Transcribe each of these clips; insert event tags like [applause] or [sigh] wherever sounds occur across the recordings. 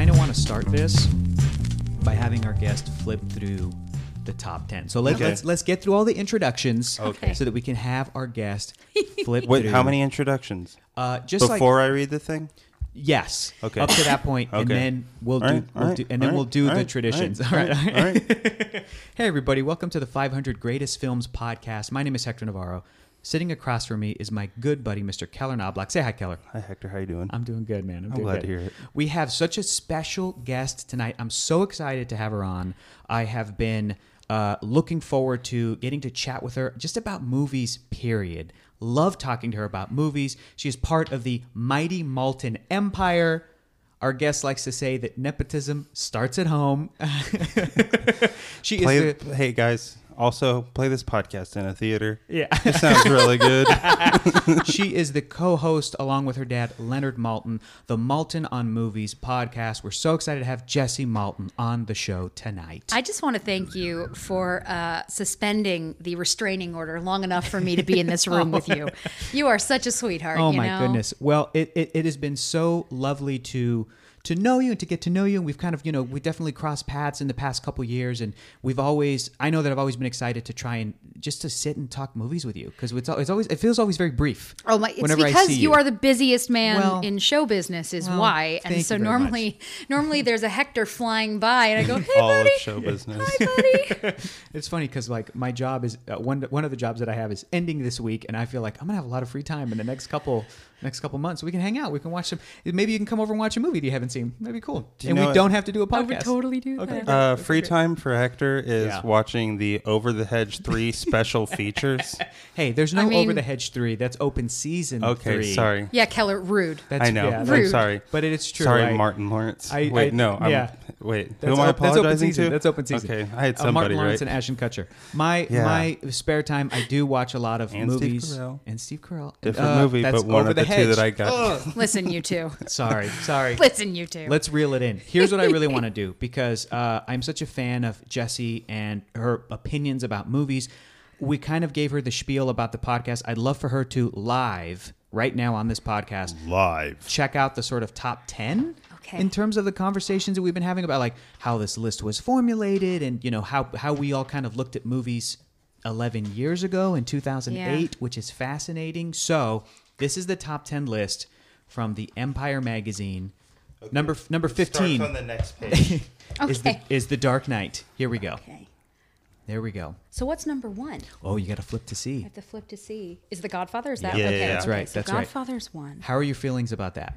kind of want to start this by having our guest flip through the top 10. So let, Okay. let's let's get through all the introductions Okay. so that we can have our guest [laughs] flip Wait, through. how many introductions? Uh, just like Before I read the thing? yes, Okay. up to that point, and Okay. then we'll do, All right, we'll all right, do and then all we'll do all the traditions. all All right, right, all right. [laughs] hey everybody, welcome to the 500 Greatest Films podcast. My name is Hector Navarro. Sitting across from me is my good buddy, Mr. Keller Knobloch. Say hi, Keller. Hi, Hector. How you doing? I'm doing good, man. I'm, doing glad good. to hear it. We have such a special guest tonight. I'm so excited to have her on. I have been uh, looking forward to getting to chat with her just about movies, period. Love talking to her about movies. She is part of the mighty Maltin Empire. Our guest likes to say that nepotism starts at home. [laughs] she play, is the, hey, guys. Also, play this podcast in a theater. yeah. It sounds really good. [laughs] she is the co-host along with her dad Leonard Maltin, the Maltin on Movies podcast. We're so excited to have Jessie Maltin on the show tonight. I just want to thank you for uh, suspending the restraining order long enough for me to be in this room with you. [laughs] You are such a sweetheart. oh you my know? goodness! Well, it, it it has been so lovely to to know you and to get to know you. And we've kind of you know we definitely crossed paths in the past couple years, and we've always I know that I've always been excited to try and just to sit and talk movies with you because it's, it's always it feels always very brief. Oh my! It's whenever I because see you. are the busiest man Well- in show business, is Well, why. thank And so you very normally, [laughs] normally there's a Hector flying by, and I go, [laughs] "Hey, All buddy, of show [laughs] business. hi, buddy." It's funny because like my job is uh, one one of the jobs that I have is ending this week, and I feel like I'm gonna have a lot of free time in the next couple next couple months. We can hang out. We can watch some. Maybe you can come over and watch a movie that you haven't seen. That'd be cool. you and know we what- don't have to do a podcast. I would totally do Okay. that. Uh, free time for Hector is Yeah. watching the Over the Hedge [laughs] 3 special features. [laughs] Hey, there's no I mean- Over the Hedge three. That's open season. Okay, three. sorry. yeah, Keller, rude. That's, I know. Yeah, I'm Rude. sorry. But it's true. Sorry, I- Martin Lawrence. I- wait, I- no. I'm, yeah. Wait, who That's am I op- that's open apologizing season. to? That's open season. Okay, I had Uh, somebody Martin Lawrence right. and Ashton Kutcher. My Yeah. my spare time, I do watch a lot of And Steve movies Carell. and Steve Carell. Different Uh, movie, that's but one Over of the, the two that I got. [laughs] Listen, you two. Sorry, sorry. [laughs] Listen, you two. Let's reel it in. Here's what I really want to [laughs] do because uh, I'm such a fan of Jessie and her opinions about movies. We kind of gave her the spiel about the podcast. I'd love for her to live right now on this podcast Live. check out the sort of top 10 Okay. in terms of the conversations that we've been having about like how this list was formulated and you know how how we all kind of looked at movies 11 years ago in 2008 which is fascinating so this is the top 10 list from the empire magazine number number 15 on the next [laughs] page. is the is the dark knight here we go Okay. there we go So what's number one? oh you got to flip to see. I have to flip to see. Is the Godfather? Is that Yeah, okay? yeah, yeah. That's okay, right, So that's right. Godfather's one. how are your feelings about that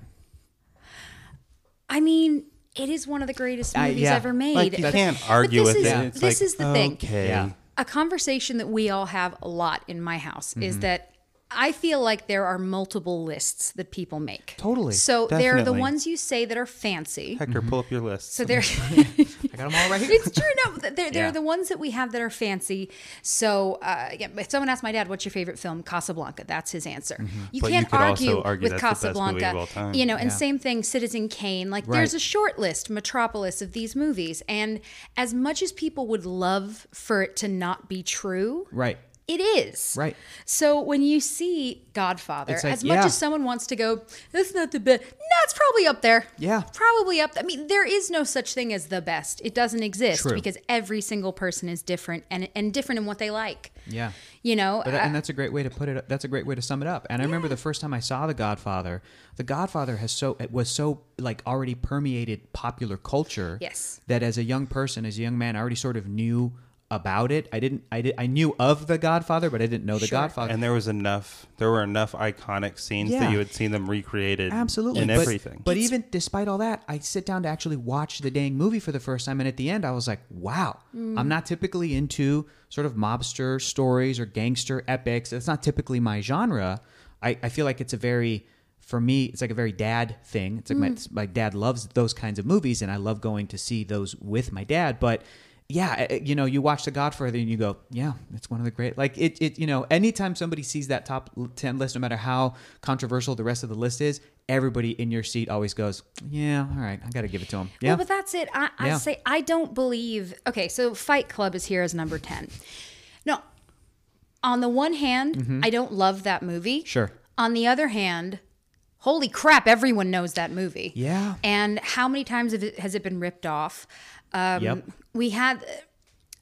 I mean, it is one of the greatest Uh, movies yeah. ever made. Like, you But- can't argue with is, it. It's this like, is the thing. Okay. Yeah. A conversation that we all have a lot in my house Mm-hmm. is that I feel like there are multiple lists that people make. Totally. So there are the Definitely. ones you say that are fancy. Hector, pull up your list. So they're [laughs] i got them all right here it's true. No, they're, they're Yeah. the ones that we have that are fancy. So uh, again, if someone asked my dad, "What's your favorite film?" Casablanca. That's his answer. You Mm-hmm. But you can't could argue, also argue with that's the best movie Casablanca. of all time. You know, and Yeah. same thing, Citizen Kane. Like Right. there's a short list, Metropolis, of these movies, and as much as people would love for it to not be true, right it is. Right. So when you see Godfather, like, as much yeah. as someone wants to go, that's not the best. No, it's probably up there. Yeah. Probably up. I mean, there is no such thing as the best. It doesn't exist True. because every single person is different and and different in what they like. yeah You know, But that, and uh, that's a great way to put it. That's a great way to sum it up. And I remember the first time I saw The Godfather. The Godfather has so it was so like already permeated popular culture. Yes. That as a young person, as a young man, I already sort of knew about it. I didn't. I did. I knew of The Godfather, but I didn't know The Sure. Godfather. and there was enough. There were enough iconic scenes Yeah. that you had seen them recreated. Absolutely, in but, everything. But even despite all that, I sit down to actually watch the dang movie for the first time, and at the end, I was like, "Wow!" Mm. I'm not typically into sort of mobster stories or gangster epics. It's not typically my genre. I, I feel like it's a very for me, it's like a very dad thing. It's like my, mm. my dad loves those kinds of movies, and I love going to see those with my dad. But yeah, uh, you know, you watch The Godfather and you go, yeah, it's one of the great. Like it, it, you know, anytime somebody sees that top ten list, no matter how controversial the rest of the list is, everybody in your seat always goes, yeah, all right, I got to give it to him. Yeah, Well, but that's it. I, I Yeah. say I don't believe. Okay, so Fight Club is here as number ten. No, on the one hand, I don't love that movie. Mm-hmm. Sure. On the other hand, holy crap, everyone knows that movie. Yeah. And how many times have it, has it been ripped off? Um, Yep. We had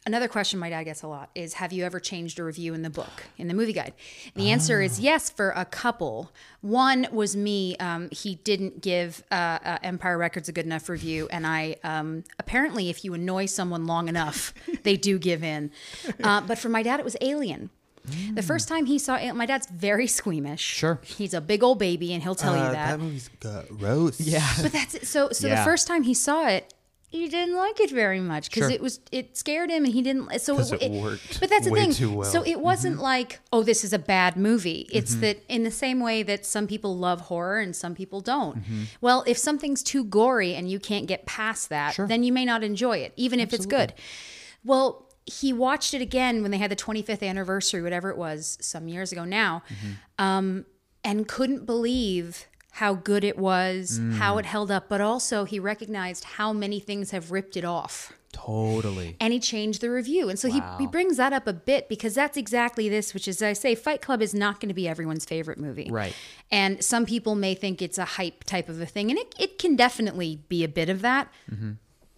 another question my dad gets a lot is Have you ever changed a review in the book, in the movie guide? The answer is yes, for a couple. One was me. Um, he didn't give uh, uh, Empire Records a good enough review. And I um, apparently, if you annoy someone long enough, [laughs] they do give in. Uh, but for my dad, it was Alien. The first time he saw it, my dad's very squeamish. Sure. He's a big old baby, and he'll tell you Uh, that. that movie's got roast. Yeah. But that's it. So so the first time he saw it, he didn't like it very much because Sure. it was it scared him and he didn't. so it worked But that's the thing. too well. So it wasn't Mm-hmm. like oh this is a bad movie. It's that in the same way that some people love horror and some people don't. Mm-hmm. Well, if something's too gory and you can't get past that, Sure. then you may not enjoy it, even if it's good. Well. He watched it again when they had the 25th anniversary, whatever it was, some years ago now um, and couldn't believe how good it was, Mm. how it held up, but also he recognized how many things have ripped it off. Totally. And he changed the review. And so he, he brings that up a bit because that's exactly this, which is I say Fight Club is not going to be everyone's favorite movie. Right. And some people may think it's a hype type of a thing, and it, it can definitely be a bit of that. Mm-hmm.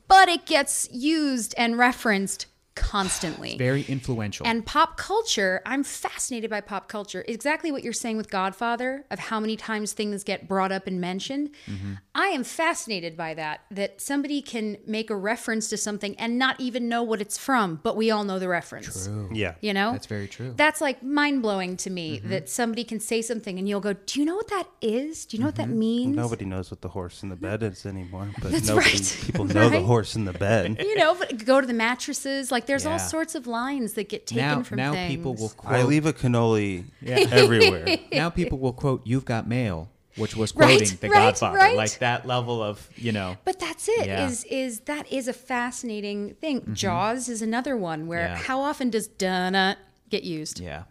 But it gets used and referenced constantly. Very influential. And pop culture, I'm fascinated by pop culture. Exactly what you're saying with Godfather, of how many times things get brought up and mentioned. Mm-hmm. I am fascinated by that, that somebody can make a reference to something and not even know what it's from, but we all know the reference. Yeah. You know? That's very true. That's like mind blowing to me Mm-hmm. that somebody can say something and you'll go, Do you know what that is? Do you know what that Mm-hmm. means? Nobody knows what the horse in the bed is anymore, but That's nobody right. people [laughs] know the horse in the bed. You know, but go to the mattresses. Like there's all sorts of lines that get taken now, from now things. people will quote. I leave a cannoli [laughs] everywhere. [laughs] now people will quote "You've Got Mail," which was Right, quoting The right, Godfather, right. like that level of you know. But that's it. Is Yeah. Mm-hmm. is that is a fascinating thing. Jaws is another one where Yeah. how often does "donna" get used Yeah,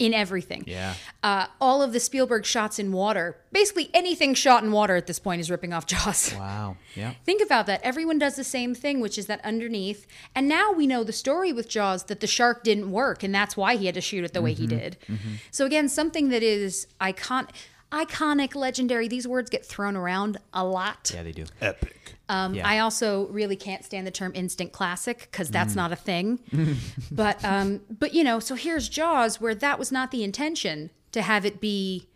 in everything? yeah. Uh, all of the Spielberg shots in water, basically anything shot in water at this point is ripping off Jaws. Wow. Yeah. [laughs] Think about that. Everyone does the same thing, which is that underneath. And now we know the story with Jaws that the shark didn't work, and that's why he had to shoot it the way he Mm-hmm. did. So again, something that is icon, iconic, legendary. These words get thrown around a lot. Yeah, they do. Epic. Um, Yeah. I also really can't stand the term instant classic because Mm. that's not a thing. [laughs] but um, but you know, so here's Jaws, where that was not the intention to have it be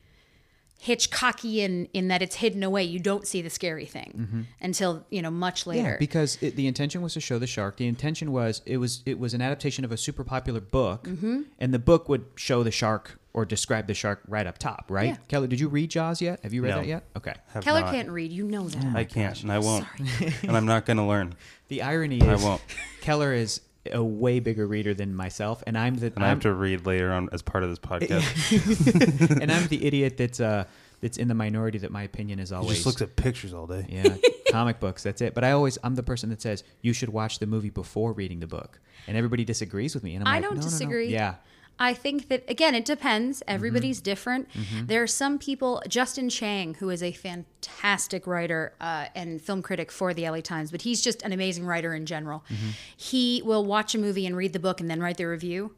Hitchcockian in that it's hidden away. You don't see the scary thing until you know much later. Yeah, because it, the intention was to show the shark. The intention was it was it was an adaptation of a super popular book, Mm-hmm. and the book would show the shark or describe the shark right up top, right? Yeah. Kelly, did you read Jaws yet? Have you read No. that yet? Okay. Have Keller not. can't read. You know that. I can't, and I won't, [laughs] and I'm not going to learn. The irony is, I won't. [laughs] Keller is a way bigger reader than myself, and I'm the And I I'm, have to read later on as part of this podcast. [laughs] and I'm the idiot that's uh that's in the minority that my opinion is He always just looks at pictures all day. yeah comic books. That's it. But I always I'm the person that says you should watch the movie before reading the book, and everybody disagrees with me. And I'm I like, don't "No, no, no." disagree. Yeah. I think that again, it depends. Everybody's Mm-hmm. different. There are some people. Justin Chang, who is a fantastic writer uh, and film critic for the LA Times, but he's just an amazing writer in general. Mm-hmm. He will watch a movie and read the book and then write the review.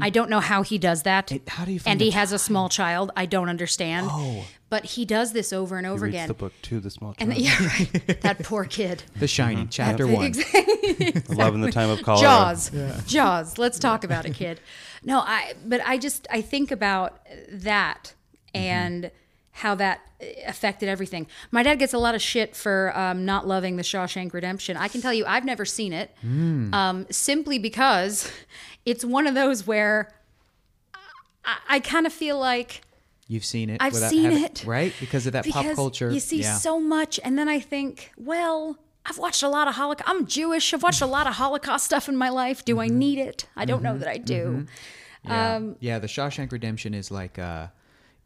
I don't know how he does that. Mm-hmm. It- how do you and he has a small child. I don't understand. Oh. But he does this over and He over reads again. the book to the small And child. [laughs] yeah, right. [laughs] that poor kid. The Shining, Mm-hmm. Chapter One. [laughs] Love in the time of cholera. Jaws. Jaws. Let's talk about it, kid. No, I but I just I think about that and how that affected everything. My dad gets a lot of shit for um, not loving the Shawshank Redemption. I can tell you, I've never seen it, um, simply because it's one of those where I, I kind of feel like You've seen it. I've without seen having- it. right? Because of that pop culture. You see yeah. so much, and then I think, well, I've watched a lot of Holocaust. I'm Jewish. I've watched a lot of Holocaust stuff in my life. Do Mm-hmm. I need it? I don't know that I do. Yeah. Um, yeah, the Shawshank Redemption is like uh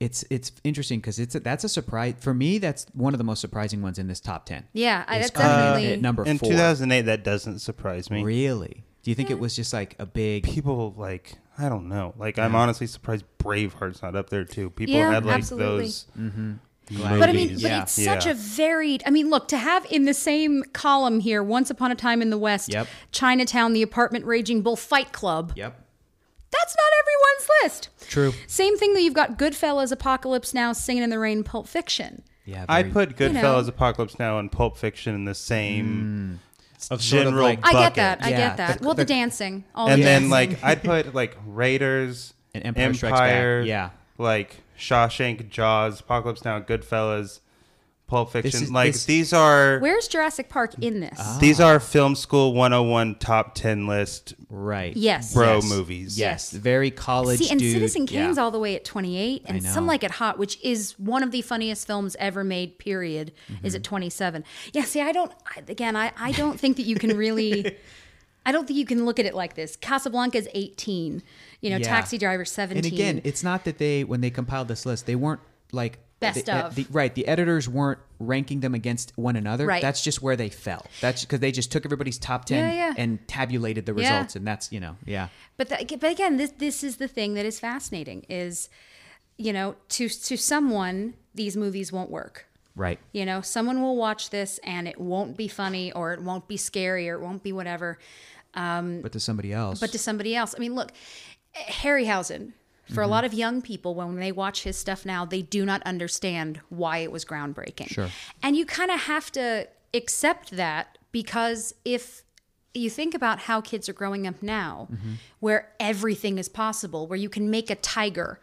it's it's interesting because it's a, that's a surprise for me. That's one of the most surprising ones in this top ten. Yeah, I, It's, that's definitely. uh, at number In four. 2008, that doesn't surprise me. Really? Do you think it was just like a big? People like I don't know. Like I'm honestly surprised Braveheart's not up there too. People Yeah, had like absolutely. those. But I mean, movies. but Yeah. it's such Yeah. a varied. I mean, look to have in the same column here, "Once Upon a Time in the West," Yep. Chinatown, The Apartment, Raging Bull, Fight Club. Yep. That's not everyone's list. True. Same thing that you've got Goodfellas, Apocalypse Now, Singing in the Rain, Pulp Fiction. Yeah, I very- put You know. Goodfellas, Apocalypse Now, and Pulp Fiction in the same mm. Of sort of general like- I get bucket. that. I Yeah, get that. the- well, the, the- dancing. All and the then dancing. like I'd [laughs] put like Raiders, And Empire Strikes Back, yeah. like Shawshank, Jaws, Apocalypse Now, Goodfellas, Pulp Fiction. is- like this- these are where's Jurassic Park in this? these are film school 101 top 10 list right. yes. bro Yes. movies. Yes, very college See, and dude. Citizen yeah. Kane's all the way at 28, and I Some. Like It Hot, which is one of the funniest films ever made, period, is Mm-hmm. at 27. Yeah, see, I don't, I, again, I, I don't think that you can really, [laughs] I don't think you can look at it like this. Casablanca's 18, you know, Yeah. Taxi Driver 17. And again, it's not that they when they compiled this list, they weren't like Best the, of. the- right. The editors weren't ranking them against one another. Right. That's just where they fell. That's because they just took everybody's top ten Yeah, yeah. and tabulated the Yeah. results, and that's you know yeah. But the, but again, this this is the thing that is fascinating is, you know, to to someone these movies won't work. Right. You know, someone will watch this and it won't be funny or it won't be scary or it won't be whatever. Um, But to somebody else. But to somebody else, I mean, look, Harryhausen. For a Mm-hmm. lot of young people, when they watch his stuff now, they do not understand why it was groundbreaking. Sure. And you kind of have to accept that because if you think about how kids are growing up now, Mm-hmm. where everything is possible, where you can make a tiger,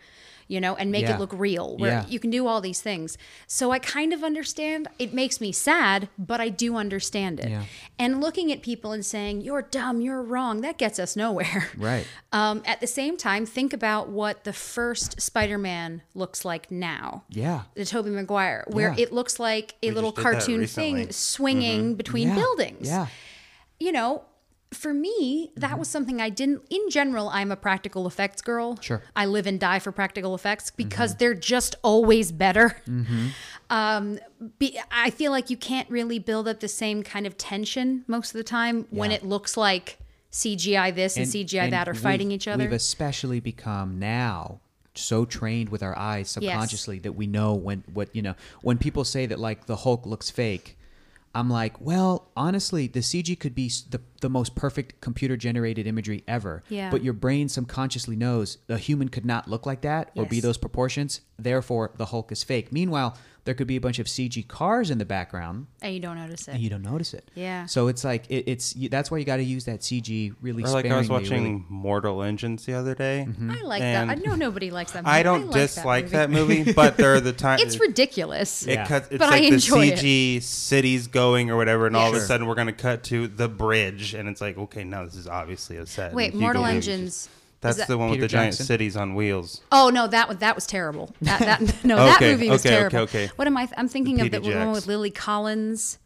you know, and make Yeah. it look real, where Yeah. you can do all these things. So I kind of understand. It makes me sad, but I do understand it. Yeah. And looking at people and saying, you're dumb, you're wrong, that gets us nowhere. [laughs] Right. Um, at the same time, think about what the first Spider Man looks like now. Yeah. The Tobey Maguire, where Yeah. it looks like a little just did that cartoon thing swinging between Yeah. buildings Yeah. you know, for me, that mm-hmm. was something I didn't. In general, I'm a practical effects girl. Sure. I live and die for practical effects because mm-hmm. they're just always better. Mm-hmm. [laughs] Um, be, I feel like you can't really build up the same kind of tension most of the time when it looks like CGI this and, CGI that are fighting each other. We've especially become now so trained with our eyes subconsciously that we know when what you know when people say that like the Hulk looks fake. I'm like, well, honestly, the CG could be the, the most perfect computer generated imagery ever. Yeah. But your brain subconsciously knows a human could not look like that or be those proportions. Therefore, the Hulk is fake. Meanwhile, there could be a bunch of CG cars in the background and you don't notice it. and you don't notice it. Yeah. So it's like it, it's you- that's why you got to use that CG really Or like I was sparingly, watching really- Mortal Engines the other day. Mm-hmm. I like that. I know nobody likes that. Movie. I don't like dislike that movie, but there are the times [laughs] It's ridiculous. It Yeah. cuts. It's But I like the enjoy it. CG cities going or whatever, and all of a sudden we're gonna cut to the bridge, and it's like, okay, now this is obviously a set. Wait, Mortal Hugo Engines. That's that- the one with Peter the giant cities on wheels. Oh no, that was that was terrible. That, that [laughs] no, that movie was okay, okay, terrible. okay. What am I? I'm thinking of the P.D. one with Lily Collins.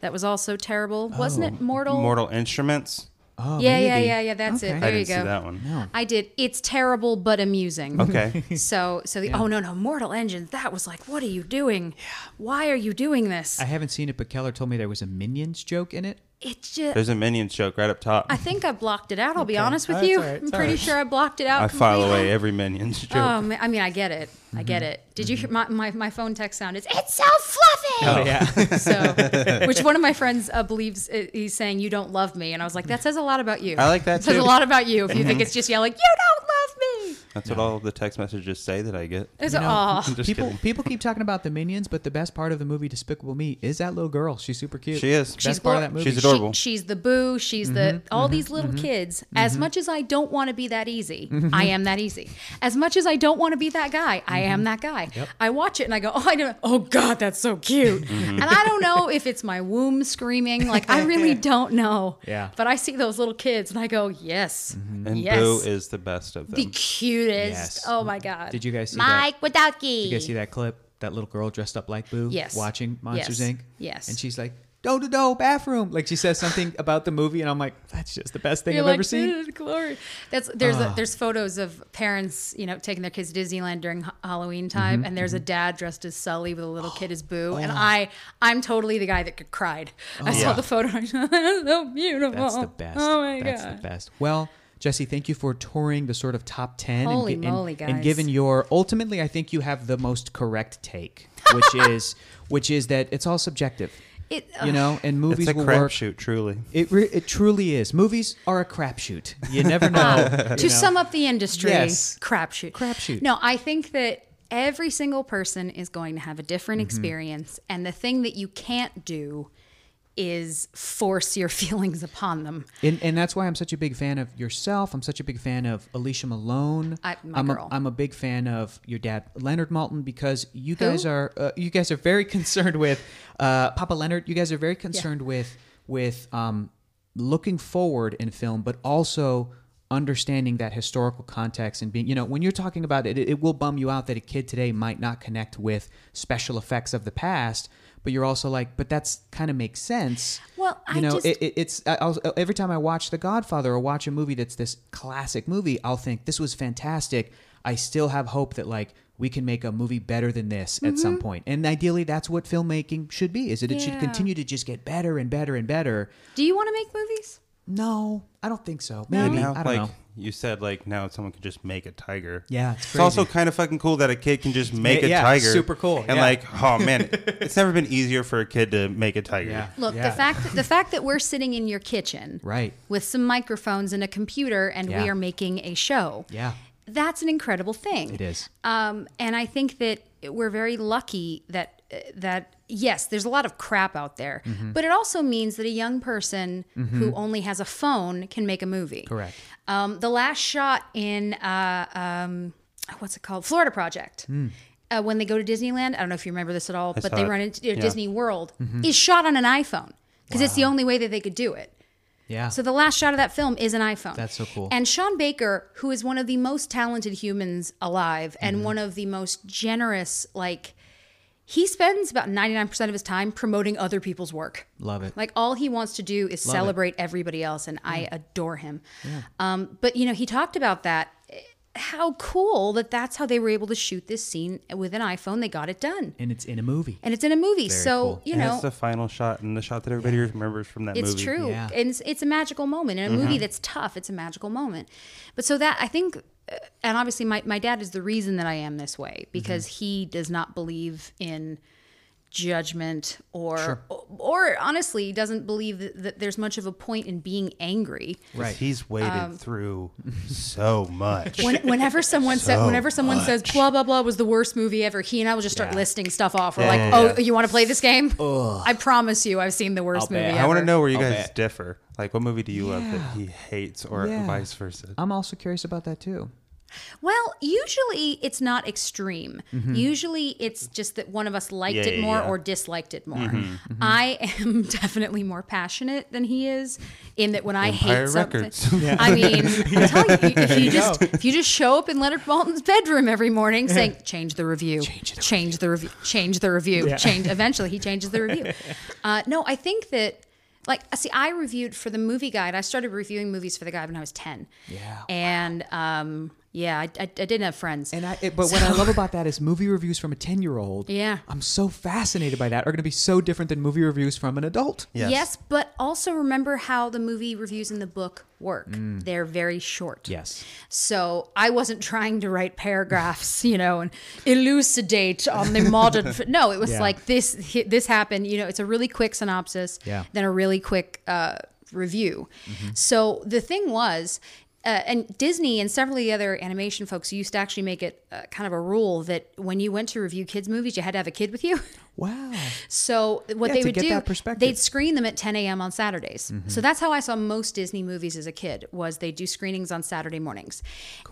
That was also terrible, wasn't it? Oh, Mortal. Mortal Instruments. Oh, Yeah, yeah, maybe. yeah, yeah. That's Okay. it. I There didn't you go. see that one. No. I did. It's terrible but amusing. Okay. [laughs] So, so the oh no no Mortal Engines. That was like, what are you doing? Yeah. Why are you doing this? I haven't seen it, but Keller told me there was a Minions joke in it. It's just. There's a Minions joke right up top. I think I blocked it out. I'll be honest with Oh, you. all right, I'm pretty right. sure I blocked it out. I file away every Minions [laughs] joke. Oh, um, man, I mean, I get it. I Mm-hmm. get it. Did you hear mm-hmm. my, my, my phone text sound? It's it's so fluffy. Oh yeah. [laughs] So, [laughs] which one of my friends uh, believes uh, he's saying you don't love me, and I was like, that says a lot about you. I like that It says a lot about you if you think mm-hmm. it's just yelling, you don't love me. That's what all the text messages say that I get. It's You know, aw. Just people kidding. people keep [laughs] talking about the Minions, but the best part of the movie Despicable Me is that little girl. She's super cute. She is. Best She's part glor- of that movie. She's adorable. She, she's the boo. She's the mm-hmm. all these little kids. As much as I don't want to be that easy, I am that easy. As much as I don't want to be that guy, I am mm-hmm. that guy. I watch it and I go, oh, I don't. Oh God, that's so cute. Mm-hmm. And I don't know if it's my womb screaming. Like I really [laughs] don't know. Yeah. But I see those little kids and I go, yes, mm-hmm. And yes. Boo is the best of them. the cutest. Yes. Oh my God. Did you guys see that? Mike Wazowski. Did you guys see that clip? That little girl dressed up like Boo, Yes. watching Monsters Yes. Inc. Yes. and she's like, "Do do do, bathroom." Like she says something [laughs] about the movie, and I'm like, "That's just the best thing You're I've like, ever seen." Glory. That's there's Ah. a, there's photos of parents, you know, taking their kids to Disneyland during Halloween time, Mm-hmm, and there's a dad dressed as Sully with a little kid as Boo, Oh. and I I'm totally the guy that could cried. I saw Yeah. the photo. and I was [laughs] That's so beautiful. That's the best. Oh my That's god. the best. Well, Jessie, thank you for touring the sort of top 10 Holy and, and- moly, and given your ultimately I think you have the most correct take, which [laughs] is which is that it's all subjective. It, You know, and movies It's a will work. crapshoot, truly. It re- it truly is. Movies are a crapshoot. You never [laughs] ah, know. to sum up the industry, Yes. crapshoot. Crapshoot. No, I think that every single person is going to have a different mm-hmm. experience. And the thing that you can't do is force your [laughs] feelings upon them. And, and that's why I'm such a big fan of yourself. I'm such a big fan of Alicia Malone. I- am. A, I'm a big fan of your dad, Leonard Maltin, because you guys are uh, you guys are very [laughs] concerned with uh, Papa Leonard. You guys are very concerned with with um, looking forward in film, but also understanding that historical context and being you know when you're talking about it, it, it will bum you out that a kid today might not connect with special effects of the past. But you're also like, but that's kind of makes sense. Well, you I know, just- it, it, it's I'll, every time I watch The Godfather or watch a movie that's this classic movie, I'll think this was fantastic. I still have hope that like we can make a movie better than this at some mm-hmm. point. And ideally, that's what filmmaking should be. Is that it should continue to just get better and better and better. Do you want to make movies? No, I don't think so. No? Maybe now, I don't like know. you said, like now someone can just make a tiger. Yeah, it's It's also kind of fucking cool that a kid can just make a yeah, tiger. super cool, And yeah. like, oh man, [laughs] it's never been easier for a kid to make a tiger. Yeah. Look, Yeah. the fact the fact that we're sitting in your kitchen [laughs] Right. with some microphones and a computer and Yeah. we are making a show. Yeah, That's an incredible thing. it is. Um, and I think that we're very lucky that that yes, there's a lot of crap out there, Mm-hmm. but it also means that a young person who only has a phone can make a movie. Correct. Um, the last shot in uh, um, what's it called, Florida Project. Uh, when they go to Disneyland, I don't know if you remember this at all, but they run into uh, Yeah. Disney World Mm-hmm. is shot on an iPhone because it's the only way that they could do it. Yeah. So the last shot of that film is an iPhone. That's so cool. And Sean Baker, who is one of the most talented humans alive and Mm-hmm. one of the most generous, like he spends about 99% of his time promoting other people's work. Love it. Like all he wants to do is Love it. celebrate everybody else, and I adore him. Um, but you know, he talked about that. How cool that that's how they were able to shoot this scene with an iPhone. They got it done, and it's in a movie. and it's in a movie. so cool. you And know, that's the final shot and the shot that everybody remembers from that movie. it's movie. true. Yeah. And it's, it's a magical moment. In a movie that's tough, it's a magical moment. But so that, I think, and obviously my, my dad is the reason that I am this way because mm-hmm. he does not believe in judgment or or honestly doesn't believe that, that there's much of a point in being angry Right. He's waded Um, through so much. when, whenever someone said So whenever someone says blah blah blah was the worst movie ever he and i will just start Yeah. listing stuff off we're Yeah, like yeah, oh yeah. you want to play this game i promise you i've seen the worst I'll movie bet. ever I want to know where you I'll guys bet. differ. Like, what movie do you love that he hates, or Yeah. vice versa? I'm also curious about that too. Well, usually it's not extreme. Usually it's just that one of us liked Mm-hmm. Yeah, it more yeah. Mm-hmm. or disliked it more. I am [laughs] definitely more passionate than he is in that when I Empire hate something. Records. I mean, I'm telling you, [laughs] if you just if you just show up in Leonard Maltin's bedroom every morning saying, "Change the review, change the, review, change the review, change," eventually he changes the review. [laughs] Uh, no, I think that. Like, see, I reviewed for the movie guide. I started reviewing movies for the guide when I was 10. Yeah. And um, yeah, I, I, I didn't have friends. And I, it, but what I love about that is movie reviews from a ten year old. Yeah. I'm so fascinated by that. Are going to be so different than movie reviews from an adult. Yes. Yes. but also remember how the movie reviews in the book work. They're very short. Yes. So I wasn't trying to write paragraphs, [laughs] you know, and elucidate on the modern. f- no, it was Yeah. like this. This happened. You know, it's a really quick synopsis. Yeah. Then a really quick uh, review. Mm-hmm. So the thing was. Uh, and Disney and several of the other animation folks used to actually make it uh, kind of a rule that when you went to review kids' movies, you had to have a kid with you. [laughs] Wow. So what Yeah, they would do, that perspective. Mm-hmm. they'd screen them at 10 a.m. on Saturdays. So that's how I saw most Disney movies as a kid. Was they do screenings on Saturday mornings,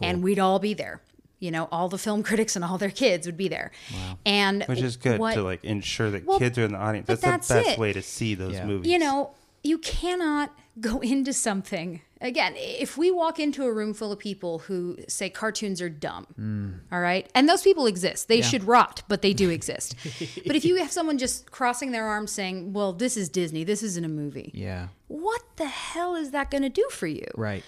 and we'd all be there. You know, all the film [laughs] critics and all their kids would be there. Wow. and Which is good what- to like ensure that Well, kids are in the audience. but That's, that's the best it. way to see those Yeah. movies. you know, you cannot go [laughs] into something again. If we walk into a room full of people who say cartoons are dumb, mm. all right, and those people exist, they should rot, but they do [laughs] exist. but if you have someone just crossing their arms saying, "Well, this is Disney, this isn't a movie," Yeah. what the hell is that going to do for you? Right.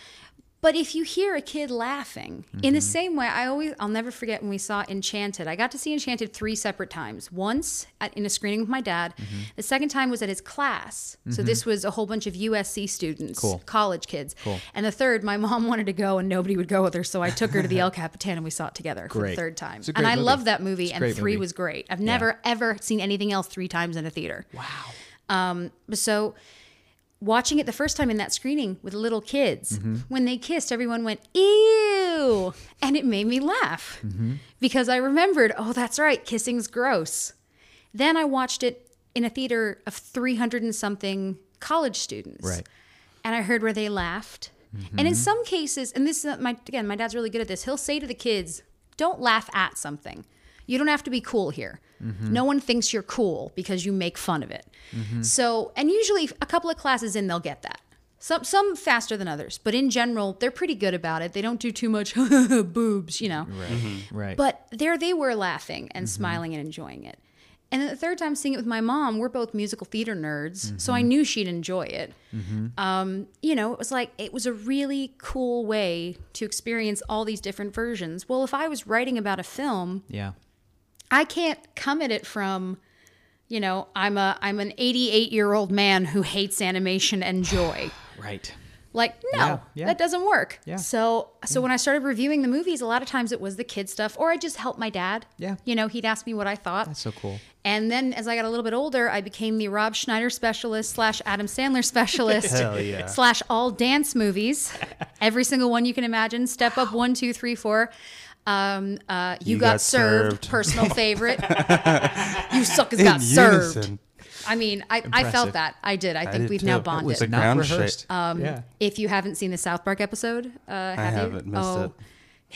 But if you hear a kid laughing, in the same way, I always, I'll never forget when we saw Enchanted. I got to see Enchanted three separate times. Once at, in a screening with my dad. The second time was at his class. So this was a whole bunch of USC students, Cool. college kids. Cool. And the third, my mom [laughs] wanted to go and nobody would go with her. So I took her to the [laughs] El Capitan and we saw it together for the third time. And I love that movie. And three movie. was great. I've never, ever seen anything else three times in a theater. Wow. Um, so watching it the first time in that screening with little kids, Mm-hmm. when they kissed, everyone went, ew. And it made me laugh because I remembered, oh, that's right, kissing's gross. Then I watched it in a theater of 300 and something college students. Right. And I heard where they laughed. And in some cases, and this is my again, my dad's really good at this. He'll say to the kids, "Don't laugh at something. You don't have to be cool here. Mm-hmm. No one thinks you're cool because you make fun of it." Mm-hmm. So, and usually a couple of classes in, they'll get that. Some some faster than others, but in general, they're pretty good about it. They don't do too much [laughs] boobs, you know. Right. Mm-hmm. right. But there they were laughing and smiling and enjoying it. And then the third time seeing it with my mom, we're both musical theater nerds, so I knew she'd enjoy it. Um, you know, it was like it was a really cool way to experience all these different versions. Well, if I was writing about a film, yeah. I can't come at it from, you know, I'm a I'm an 88 year old man who hates animation and joy. Right. Like, no, Yeah, yeah. that doesn't work. Yeah. So, so when I started reviewing the movies, a lot of times it was the kid stuff, or I just helped my dad. Yeah. You know, he'd ask me what I thought. That's so cool. And then as I got a little bit older, I became the Rob Schneider specialist slash Adam Sandler specialist [laughs] yeah. slash all dance movies. [laughs] Every single one you can imagine. Step up one, two, three, four. Um, uh, you, You got, Got served. Served. Personal [laughs] favorite. [laughs] you suckers In got served. unison. I mean, I, I felt that. I did. I think did we've now too. It bonded. was a Not ground rehearsed. Um, yeah. If you haven't seen the South Park episode, uh, have you? haven't missed oh, it.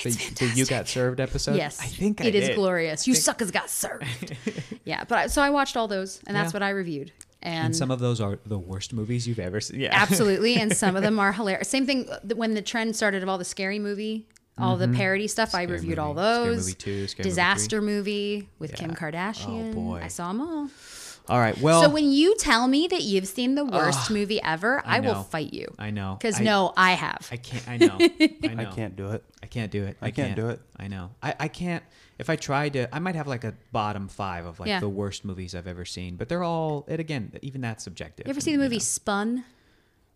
The, the you got served episode. Yes, I think I it is did. glorious. You suckers got served. [laughs] yeah, but I, so I watched all those, and that's Yeah. what I reviewed. And, And some of those are the worst movies you've ever seen. Yeah. absolutely, and some of them are hilarious. Same thing uh, when the trend started of all the scary movie, all the parody stuff. I reviewed all movie, Mm-hmm. Scary those. Movie two, Scary Disaster movie with Kim Kardashian. Oh, boy. I saw them all. All right. Well, so when you tell me that you've seen the worst movie ever, I, will fight you. I know. Because no, I have. I can't. I know. I [laughs] know. I can't do it. I can't do it. I can't do it. I know. I, I can't. If I tried to, I might have like a bottom five of like Yeah. the worst movies I've ever seen. But they're all. It again. Even that's subjective. you ever see the movie Spun?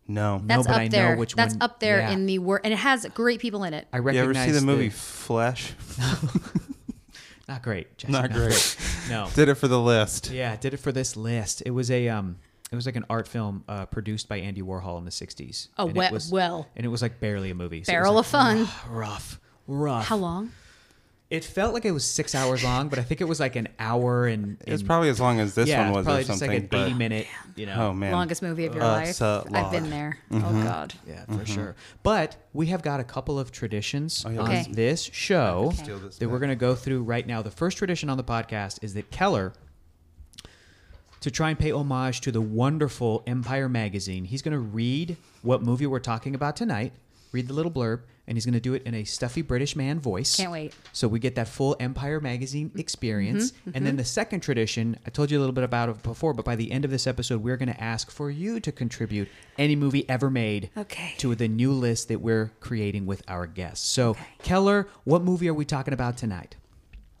No. That's but up I know there. which That's one- up there yeah. in the word, and it has great people in it. I recommend it. you ever see the movie Flesh? [laughs] Not great. Jessie, Not great. No. [laughs] Did it for the list. Yeah, did it for this list. It was a um it was like an art film uh, produced by Andy Warhol in the 60s. Oh, And we- it was, well. And it was like barely a movie. so it was Barrel like of fun. [sighs] Rough. Rough. How long? It felt like it was 6 hours long, but I think it was like an hour and, It's probably as long as this yeah, one was probably or just like an eighty-minute, you know. Oh man. Longest movie of your Uh, life. so I've been there. Mm-hmm. Oh God. Yeah, for sure. But we have got a couple of traditions yeah, on Okay. this show Okay. This that we're going to go through right now. The first tradition on the podcast is that Keller, to try and pay homage to the wonderful Empire magazine, he's going to read what movie we're talking about tonight, read the little blurb, and he's going to do it in a stuffy British man voice. Can't wait. So we get that full Empire magazine experience. Mm-hmm, And then the second tradition, I told you a little bit about it before, but by the end of this episode, we're going to ask for you to contribute any movie ever made Okay. to the new list that we're creating with our guests. So, Okay. Keller, what movie are we talking about tonight?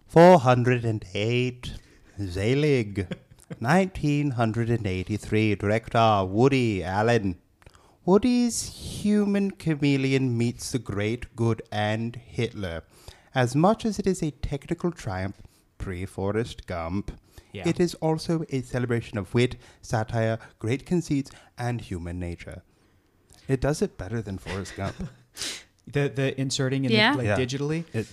408. Zelig. [laughs] 1983. Director Woody Allen. Woody's human chameleon meets the great good and Hitler. As much as it is a technical triumph, pre Forrest Gump, Yeah. it is also a celebration of wit, satire, great conceits, and human nature. It does it better than Forrest Gump. [laughs] The the inserting in Yeah. the, like Yeah. digitally? It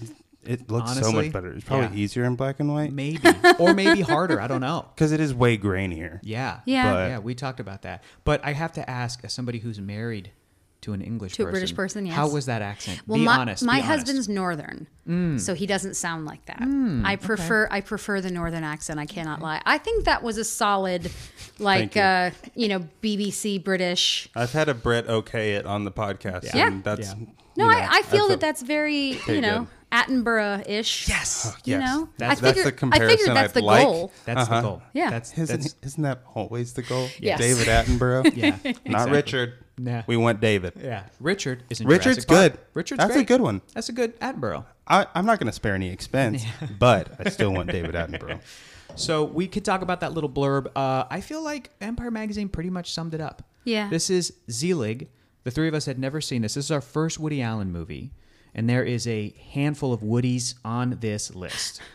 it looks so much better. It's probably yeah. easier in black and white Maybe. or maybe harder. I don't know. [laughs] because it is way grainier. Yeah. Yeah. But- yeah, we talked about that. But I have to ask, as somebody who's married to an English To a British person, yes. How was that accent? Well, be my, honest. my be honest. husband's northern, so he doesn't sound like that. Hmm, I prefer I prefer the northern accent. I cannot lie. I think that was a solid, [laughs] like you. uh, you know, BBC British. I've had a Brit okay it on the podcast. Yeah. and that's Yeah. No, you know, I, I feel that's that that's very Very you know good. Attenborough-ish. Yes. You Yes. know, That's- I that's figured, the I figured that's I'd the like. goal. That's Uh-huh. the goal. Yeah. That's, Isn't, isn't that always the goal? Yes. David Attenborough. [laughs] yeah. Not exactly. Richard. Nah. We want David. Yeah. Richard is in Richard's Jurassic Park. good. Richard's That's a good one. That's a good Attenborough. I, I'm not going to spare any expense, [laughs] but I still want David Attenborough. [laughs] So we could talk about that little blurb. Uh, I feel like Empire Magazine pretty much summed it up. Yeah. This is Zelig. The three of us had never seen this. This is our first Woody Allen movie, and there is a handful of Woodies on this list. [laughs]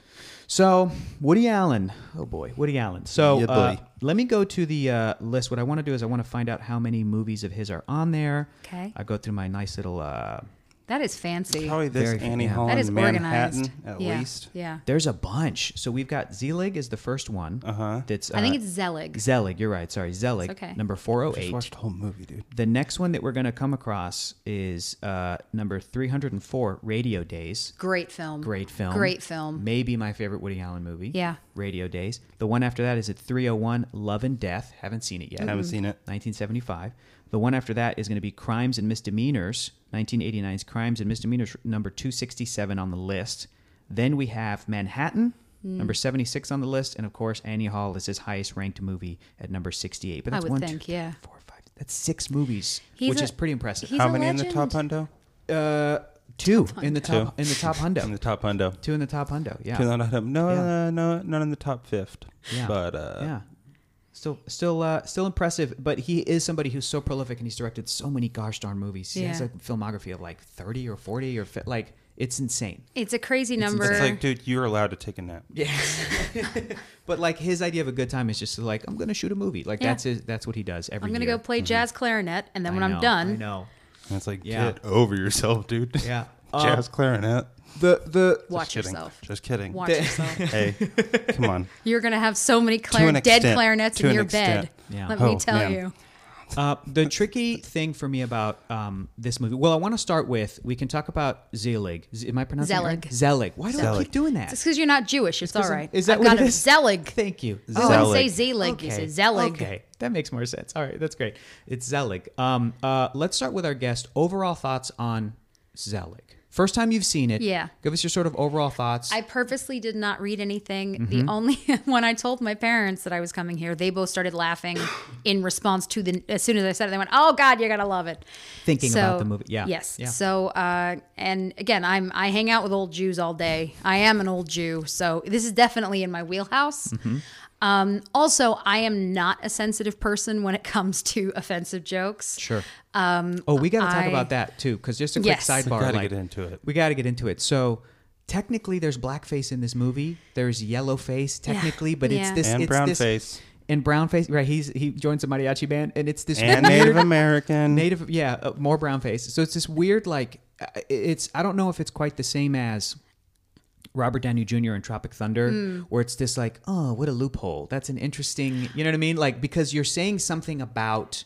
So Woody Allen, oh boy, Woody Allen. So Yeah, uh, let me go to the uh, list. What I want to do is I want to find out how many movies of his are on there. Okay. I go through my nice little uh, That is fancy. Probably this Very- Annie yeah. Hall that is in organized. Manhattan at yeah. least. Yeah. There's a bunch. So we've got Zelig is the first one. Uh-huh. That's I think uh, it's Zelig. Zelig. You're right. Sorry, Zelig. It's okay. Number Just 408. watched the whole movie, dude. The next one that we're going to come across is uh, number 304, Radio Days. Great film. Great film. Great film. Maybe my favorite Woody Allen movie. Yeah. Radio Days. The one after that is at 301, Love and Death. Haven't seen it yet. Haven't seen it. 1975. The one after that is going to be Crimes and Misdemeanors, 1989's Crimes and Misdemeanors, number 267 on the list. Then we have Manhattan, Hmm. number 76 on the list. And of course, Annie Hall is his highest ranked movie at number 68. But I that's would one, think, two, yeah. three, four, five. That's six movies, He's which a- is pretty impressive. How a many in the top hundo? Uh, two in the top Two. in the top hundo. In the top hundo. two in the top hundo. Yeah. Two in the top- No, Yeah. uh, no, none in the top fifth. Yeah. But uh, yeah. Still, still, uh, still impressive. But he is somebody who's so prolific, and he's directed so many gosh darn movies. He has a filmography of like thirty or forty or fi- like it's insane. It's a crazy number. it's like, dude, you're allowed to take a nap. Yes. [laughs] but like his idea of a good time is just like I'm gonna shoot a movie. Like Yeah. that's his. That's what he does every. I'm gonna year. go play jazz clarinet, and then I when know, I'm done, I know. And it's like, Yeah. get over yourself, dude. Yeah. [laughs] Jazz clarinet. The the watch Just kidding. yourself. Just kidding. Watch The- yourself. [laughs] Hey, come on. [laughs] You're gonna have so many clar- an dead extent. clarinets To in an your extent. bed. Yeah. Let Oh, me tell man. you. Uh, the tricky thing for me about um, this movie. Well, I want to start with. We can talk about Zelig. Z- am I pronouncing it right? Zelig. Zelig. Why do I Zelig. keep doing that? It's because you're not Jewish. It's all 'cause I'm- is that I've what got it a is? Zelig. Thank you. You wouldn't say Zelig. Zelig. You say Zelig. Okay, that makes more sense. All right, that's great. It's Zelig. Um, uh, let's start with our guest. Overall thoughts on Zelig. First time you've seen it. Yeah. Give us your sort of overall thoughts. I purposely did not read anything. Mm-hmm. The only [laughs] when I told my parents that I was coming here, they both started laughing [coughs] in response to the. As soon as I said it, they went, "Oh God, you're gonna love it." Thinking about the movie. Yeah. Yes. Yeah. So, uh, and again, I'm I hang out with old Jews all day. I am an old Jew, so this is definitely in my wheelhouse. Mm-hmm. Um, also, I am not a sensitive person when it [laughs] comes to offensive jokes. Sure. Um, oh, we got to talk I- about that too, because just a quick Yes. sidebar. We gotta like, get into it. We got to get into it. So. Technically, there's blackface in this movie. There's yellow face, technically, but it's this And it's brown this- face. and brown face. Right? He's he joins a mariachi band, and it's this And weird- Native American. Native, yeah, uh, more brown face. So it's this weird, like, uh, it's I don't know if it's quite the same as Robert Downey Jr. in Tropic Thunder, Hmm. where it's just like, oh, what a loophole. That's an interesting, you know what I mean? Like because you're saying something about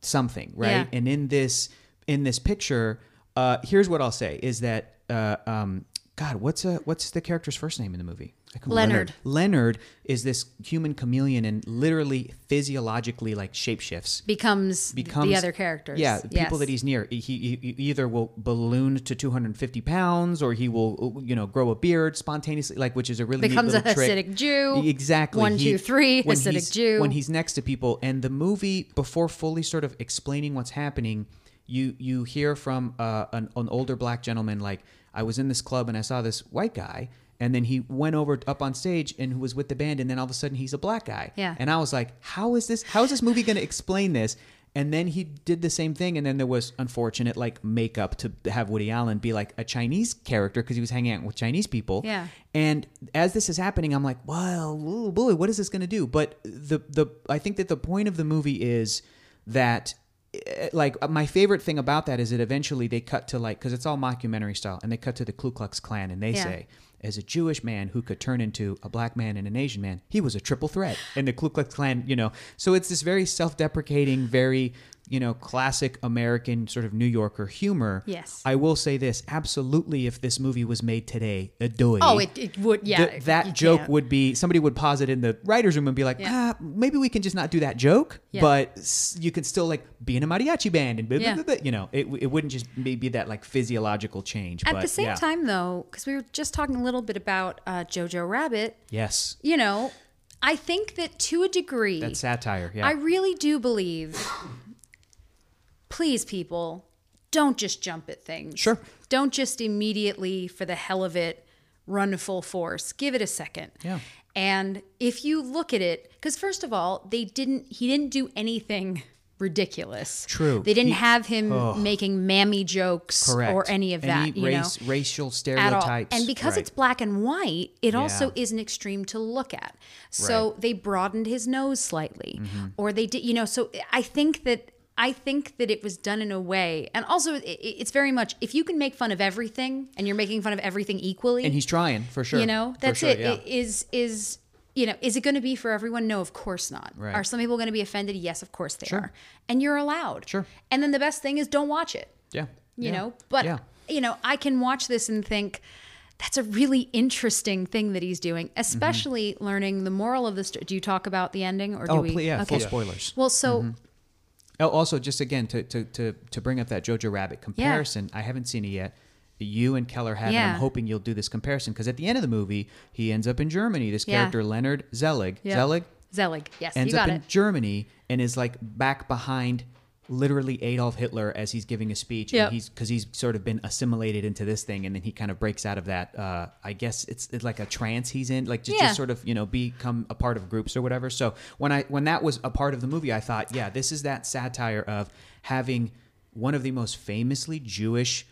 something, right? Yeah. And in this in this picture, uh, here's what I'll say is that, uh, um, God, what's a what's the character's first name in the movie? I Leonard. Leonard is this human chameleon and literally physiologically like shapeshifts Becomes, becomes the other characters. Yeah, the people Yes. that he's near. He, he, he either will balloon to 250 pounds, or he will, you know, grow a beard spontaneously, like which is a really Becomes neat a little trick. Hasidic Jew. Exactly. One, He- two, three, when Hasidic he's- Jew. When he's next to people, and the movie before fully sort of explaining what's happening, you you hear from uh, an, an older black gentleman like, "I was in this club and I saw this white guy." And then he went over up on stage and was with the band, and then all of a sudden he's a black guy. Yeah. And I was like, how is this? How is this movie going to explain this? And then he did the same thing, and then there was unfortunate like makeup to have Woody Allen be like a Chinese character because he was hanging out with Chinese people. Yeah. And as this is happening, I'm like, well, boy, what is this going to do? But the the I think that the point of the movie is that eh, like my favorite thing about that is that eventually they cut to like because it's all mockumentary style and they cut to the Ku Klux Klan and they Yeah. say as a Jewish man who could turn into a black man and an Asian man, he was a triple threat. in the Ku Klux Klan, you know, so it's this very self-deprecating, very you know, classic American sort of New Yorker humor. Yes. I will say this: absolutely, if this movie was made today, a doy. Oh, it, it would. Yeah. th- that joke can't. would be somebody would pause it in the writers' room and be like, Yeah. ah, maybe we can just not do that joke, Yeah. but you can still like be in a mariachi band and blah, blah, Yeah. blah, blah. you know, it, it wouldn't just be be that like physiological change. At but, the same yeah. time, though, because we were just talking a little bit about uh, Jojo Rabbit, yes, you know, I think that to a degree, that's satire. Yeah, I really do believe. Please, people, don't just jump at things. Sure. Don't just immediately, for the hell of it, run full force. Give it a second. Yeah. And if you look at it, because first of all, they didn't. He didn't do anything ridiculous. True. They didn't He- have him making mammy jokes correct or any of that. Any you race, know? racial stereotypes, And because right. it's black and white, it also is an extreme to look at. So Right. Mm-hmm. they broadened his nose slightly, or they did, you know. So I think that I think that it was done in a way, and also it, it's very much if you can make fun of everything and you're making fun of everything equally, and he's trying for sure. you know, that's sure, it. yeah. It Is is you know, is it going to be for everyone? No, of course not. Right. Are some people going to be offended? Yes, of course they Sure. are. And you're allowed. Sure. And then the best thing is don't watch it. yeah. You Yeah. know, but yeah. you know, I can watch this and think that's a really interesting thing that he's doing, mm-hmm. especially learning the moral of the story. Do you talk about the ending or do Oh, we? ple- yeah, full Okay. spoilers. Well, so mm-hmm. Oh, also, just again to, to to to bring up that Jojo Rabbit comparison, I haven't seen it yet. You and Keller have, and I'm hoping you'll do this comparison because at the end of the movie, he ends up in Germany. This Yeah. character Leonard Zelig, Yeah. Zelig, Zelig, yes, ends up got in. Germany and is like back behind literally Adolf Hitler as he's giving a speech Yep. and he's because he's sort of been assimilated into this thing and then he kind of breaks out of that uh I guess it's, it's like a trance he's in like just, Yeah. just sort of you know become a part of groups or whatever so when I when that was a part of the movie I thought yeah this is that satire of having one of the most famously Jewish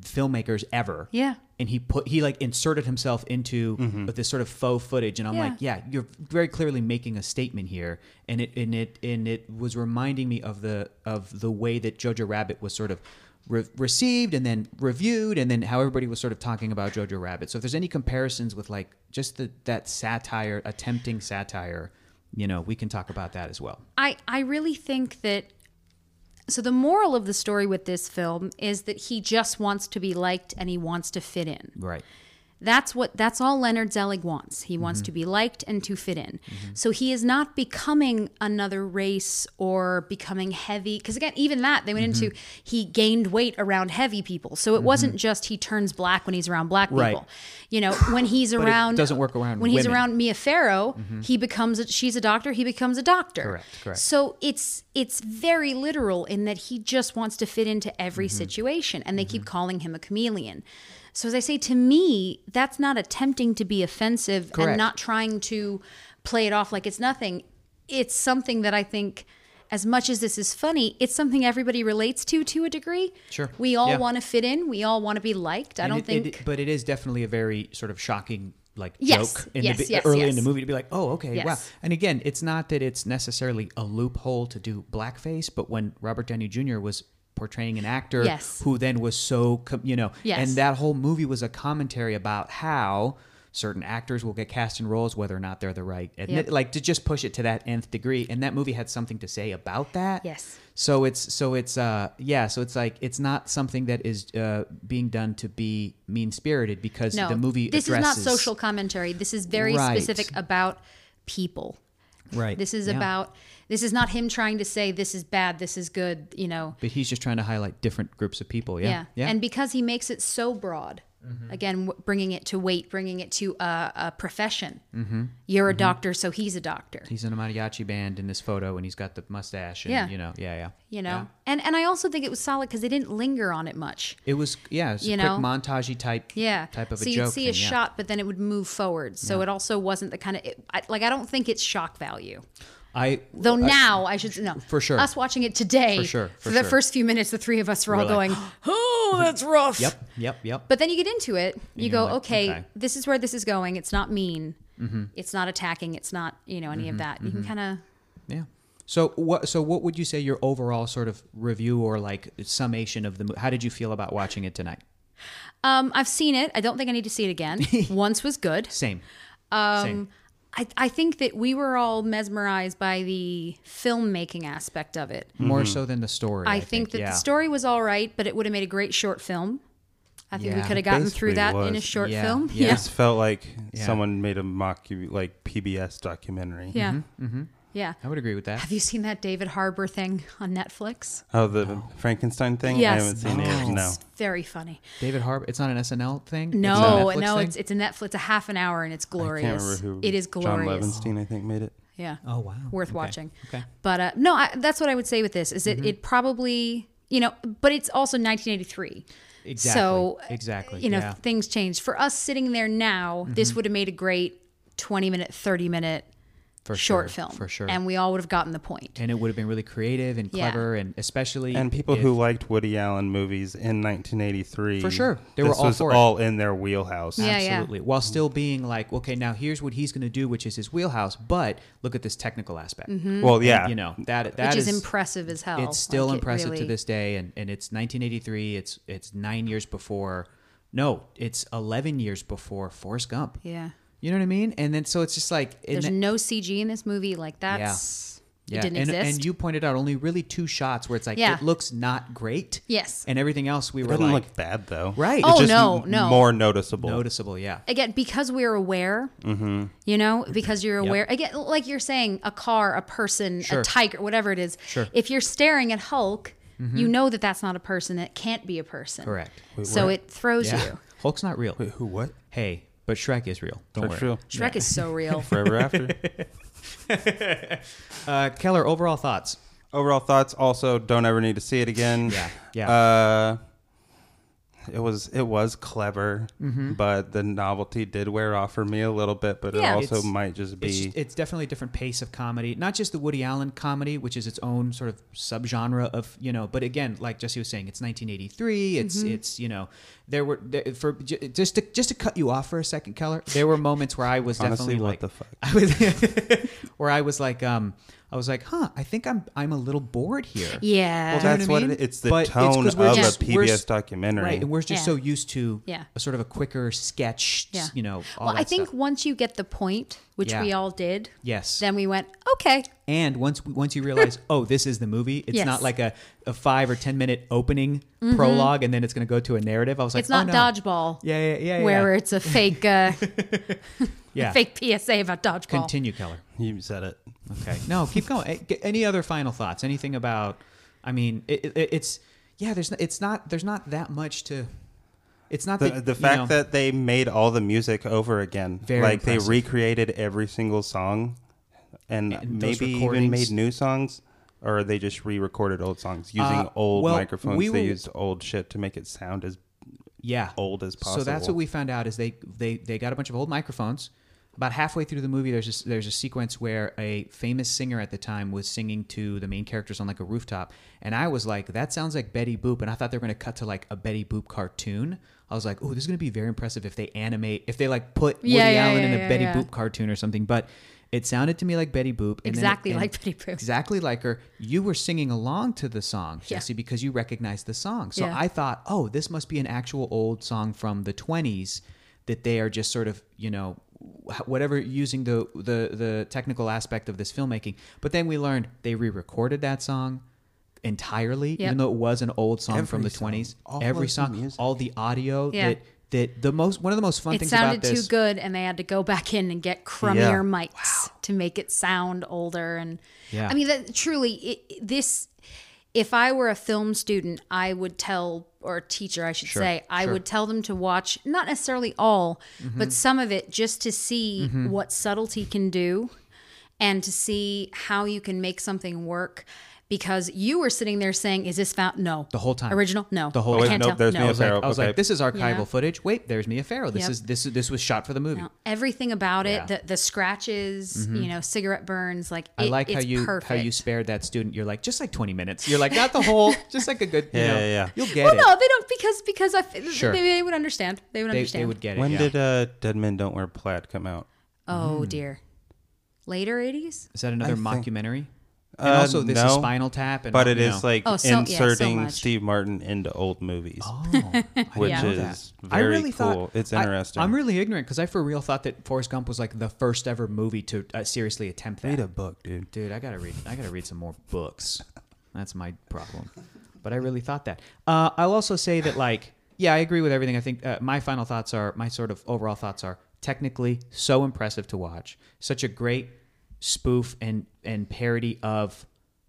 filmmakers ever. Yeah. and he put he like inserted himself into mm-hmm. this sort of faux footage. And i'm Yeah. like yeah you're very clearly making a statement here. And it and it and it was reminding me of the of the way that jojo rabbit was sort of re- received and then reviewed and then how everybody was sort of talking about jojo rabbit. So if there's any comparisons with like just the that satire attempting satire you know we can talk about that as well. I I really think that so the moral of the story with this film is that he just wants to be liked and he wants to fit in. right That's what that's all Leonard Zelig wants. He wants Mm-hmm. to be liked and to fit in. So he is not becoming another race or becoming heavy because again even that they went into Mm-hmm. he gained weight around heavy people. So it wasn't just he turns black when he's around black people. Right. You know, when he's around doesn't work around when he's women. Mm-hmm. around Mia Farrow, he becomes a, she's a doctor, he becomes a doctor. Correct, correct. So it's it's very literal in that he just wants to fit into every Mm-hmm. situation and they keep calling him a chameleon. So as I say to me, that's not attempting to be offensive Correct. and not trying to play it off like it's nothing. It's something that I think as much as this is funny, it's something everybody relates to to a degree. Sure. We all Yeah. want to fit in, we all want to be liked. I And don't it- think it- but it is definitely a very sort of shocking like Yes, joke in yes, the, yes, early in the movie to be like, oh, okay, wow. And again, it's not that it's necessarily a loophole to do blackface, but when Robert Downey Jr. was portraying an actor Yes. who then was so, you know, Yes. and that whole movie was a commentary about how certain actors will get cast in roles whether or not they're the right admit, Yep. like to just push it to that nth degree and that movie had something to say about that Yes. so it's so it's uh yeah so it's like it's not something that is uh being done to be mean spirited because no, the movie this is not social commentary. This is very Right. specific about people. right This is yeah. about this is not him trying to say this is bad, this is good, you know. but he's just trying to highlight different groups of people yeah Yeah. yeah, Mm-hmm. And because he makes it so broad, again, w- bringing it to weight, bringing it to a, a profession. Mm-hmm. You're a doctor, so he's a doctor. he's in a mariachi band in this photo and he's got the mustache and Yeah. you know yeah yeah You know, Yeah. and and I also think it was solid because they didn't linger on it much. it was yeah it's You a quick know? montagey type Yeah. type of so a you'd joke see a thing, yeah. shot, but then it would move forward. So it also wasn't the kind of it, I, like I don't think it's shock value. I Though now I should no For sure. Us watching it today, For sure, for the sure. first few minutes, the three of us were all We're like, going, [gasps] [gasps] "Oh, that's rough." yep yep yep But then you get into it, you go, like, okay, okay. this is where this is going. It's not mean. Mm-hmm. It's not attacking. It's not you know any of that. You can kind of Yeah. So what? So what would you say your overall sort of review or like summation of the? How did you feel about watching it tonight? Um, I've seen it. I don't think I need to see it again. [laughs] Once was good. Same. Um, Same. I, I think that we were all mesmerized by the filmmaking aspect of it. More so than the story. I, think, that yeah. the story was all right, but it would have made a great short film. I think we Yeah, could have gotten through basically that in a short Yeah, film. yeah. Yeah. This felt like Yeah. someone made a mock like PBS documentary. Yeah. Mm-hmm, Yeah. I would agree with that. Have you seen that David Harbour thing on Netflix? Oh, the Frankenstein thing. Yes. I haven't seen it. No. It's very funny. David Harbour. It's not an SNL thing. No, It's a Netflix no, thing? it's it's a Netflix. It's a half an hour and it's I can't glorious. remember who. it is John glorious. Levenstein, I think, made it. Yeah. Oh wow. Worth Okay. watching. Okay. But uh, no, I, that's what I would say with this is that Mm-hmm. it probably you know, but it's also 1983. Exactly. So Exactly, you know, yeah. Mm-hmm. things changed. For us sitting there now, this would have made a great 20 minute, 30 minute For short sure, film. for sure. And we all would have gotten the and it would have been really creative and Yeah. clever, and especially And people if- who liked Woody Allen movies in 1983, For sure. They were this all was for it. all in their wheelhouse. Yeah, yeah. absolutely while still being like, okay, now here's what he's going to do, which is his wheelhouse, but look at this technical aspect. Mm-hmm. Well, yeah, you know that that which is, is impressive as hell. It's still Like, it impressive to this day, and, and it's 1983. It's it's nine years before. No, it's 11 years before Forrest Gump. Yeah. You know what I mean? And then so it's just like There's then- no CG in this movie. Like that's yeah, it didn't and, exist. and you pointed out only really two shots where it's like Yeah. it looks not great. Yes. and everything else we it were doesn't like look bad though. Right. Oh, It's just no, no. more noticeable. noticeable. Yeah, again because we're aware you know because you're Yep. aware again like you're saying a car a person Sure. a tiger whatever it is Sure. Mm-hmm. if you're staring at hulk you know that that's not a person it can't be a person correct. so it throws Yeah, you Hulk's not real. Wait, who? What? Hey, but Shrek is real. Don't That's worry. real. shrek is so real [laughs] Forever After. [laughs] Uh, Keller, overall thoughts? Overall thoughts. Also, don't ever need to see it again. Yeah, yeah. Uh, it was it was clever, Mm-hmm. but the novelty did wear off for me a little bit. But Yeah. it also might just It's, be. just- it's definitely a different pace of comedy, not just the Woody Allen comedy, which is its own sort of subgenre of you know. But again, like Jesse was saying, it's 1983. It's Mm-hmm. it's you know there were there, for just to just to cut you off for a second, Keller. There were moments where I was Honestly, definitely what like the fuck? I was [laughs] where I was like um I was like huh I think I'm I'm a little bored here. yeah well, Do you know that's what I what it, it's the But it's tone 'cause of we're a PBS documentary. Right, and we're just Yeah. so used to Yeah. a sort of a quicker sketch, Yeah. you know. All well that i think stuff. once you get the point which Yeah. we all did yes, then we went okay And once once you realize, [laughs] oh, this is the movie. It's Yes. not like a, a five or ten minute opening prologue, and then it's going to go to a narrative. I was like, it's not oh, no. dodgeball Yeah, yeah, yeah, yeah. where it's a fake uh, [laughs] yeah. [laughs] fake psa about dodgeball Continue, Keller. you said it. Okay, no, keep going. Eh, g- Any other final thoughts? Anything about? I mean, it, it, it's yeah. There's n- it's not there's not that much to. It's not The, that, the you fact know- that they made all the music over again, Very like they recreated every single song, and, And maybe even made new songs, or they just re-recorded old songs using Uh, old well, microphones. we they were- used old shit to make it sound as yeah old as possible. So that's what we found out is they they they got a bunch of old microphones. About halfway through the movie, there's a, there's a sequence where a famous singer at the time was singing to the main characters on like a rooftop, and I was like, that sounds like Betty Boop, and I thought they were going to cut to like a Betty Boop cartoon. I was like, oh, this is going to be very impressive if they animate, if they like put Woody Yeah, yeah, Allen yeah, in a yeah, Betty yeah. Boop cartoon or something, but it sounded to me like Betty Boop. and then- Exactly and- like Betty Boop. Exactly like her. You were singing along to the song, Yeah. Jesse, because you recognized the song. So Yeah. I thought, oh, this must be an actual old song from the 20s that they are just sort of, you know, whatever using the the the technical aspect of this filmmaking. But then we learned they re-recorded that song entirely, Yep. even though it was an old song from the song. 20s. Every song, music. all the audio Yeah. that that the most one of the most fun things. it things sounded about too good and they had to go back in and get crummier mics to make it sound older and Yeah. i mean that truly it, this if i were a film student i would tell or a teacher i should Sure, say i sure. would tell them to watch not necessarily all Mm-hmm. but some of it just to see what subtlety can do and to see how you can make something work because you were sitting there saying is this found no The whole time. original no The whole I Oh, wait, can't nope, tell there's no Mia I was, like, Farrow, I was okay. like, this is archival Yeah. footage. Wait, there's Mia Farrow. This Yep. is this is this was shot for the movie. No, everything about it, Yeah. Mm-hmm. the the scratches, you know, cigarette burns, like I it- like how you perfect. how you spared that student. You're like just like 20 minutes. You're like not the whole, [laughs] just like a good. You Yeah, know, yeah, yeah. You'll get well, it. no, they don't because because I f- Sure. they, they would understand. They would they, understand. they would get it. when yeah. did uh, Dead Men Don't Wear Plaid come out? oh Mm. dear, later eighties. Is that another think- mockumentary? And Uh, also, this is Spinal Tap, and But all- it you is know. like Oh, so- yeah, so inserting. Steve Martin into old movies, Oh, [laughs] which Yeah. is that. I very really cool. thought- it's I- interesting. I'm really ignorant because I for real thought that Forrest Gump was like the first ever movie to uh, seriously attempt that. Read a book, dude. Dude, I gotta read. I gotta read some more books. That's my problem. But I really thought that. Uh, I'll also say that, like, yeah, I agree with everything. I think uh, my final thoughts are my sort of overall thoughts are technically so impressive to watch. Such a great spoof and and parody of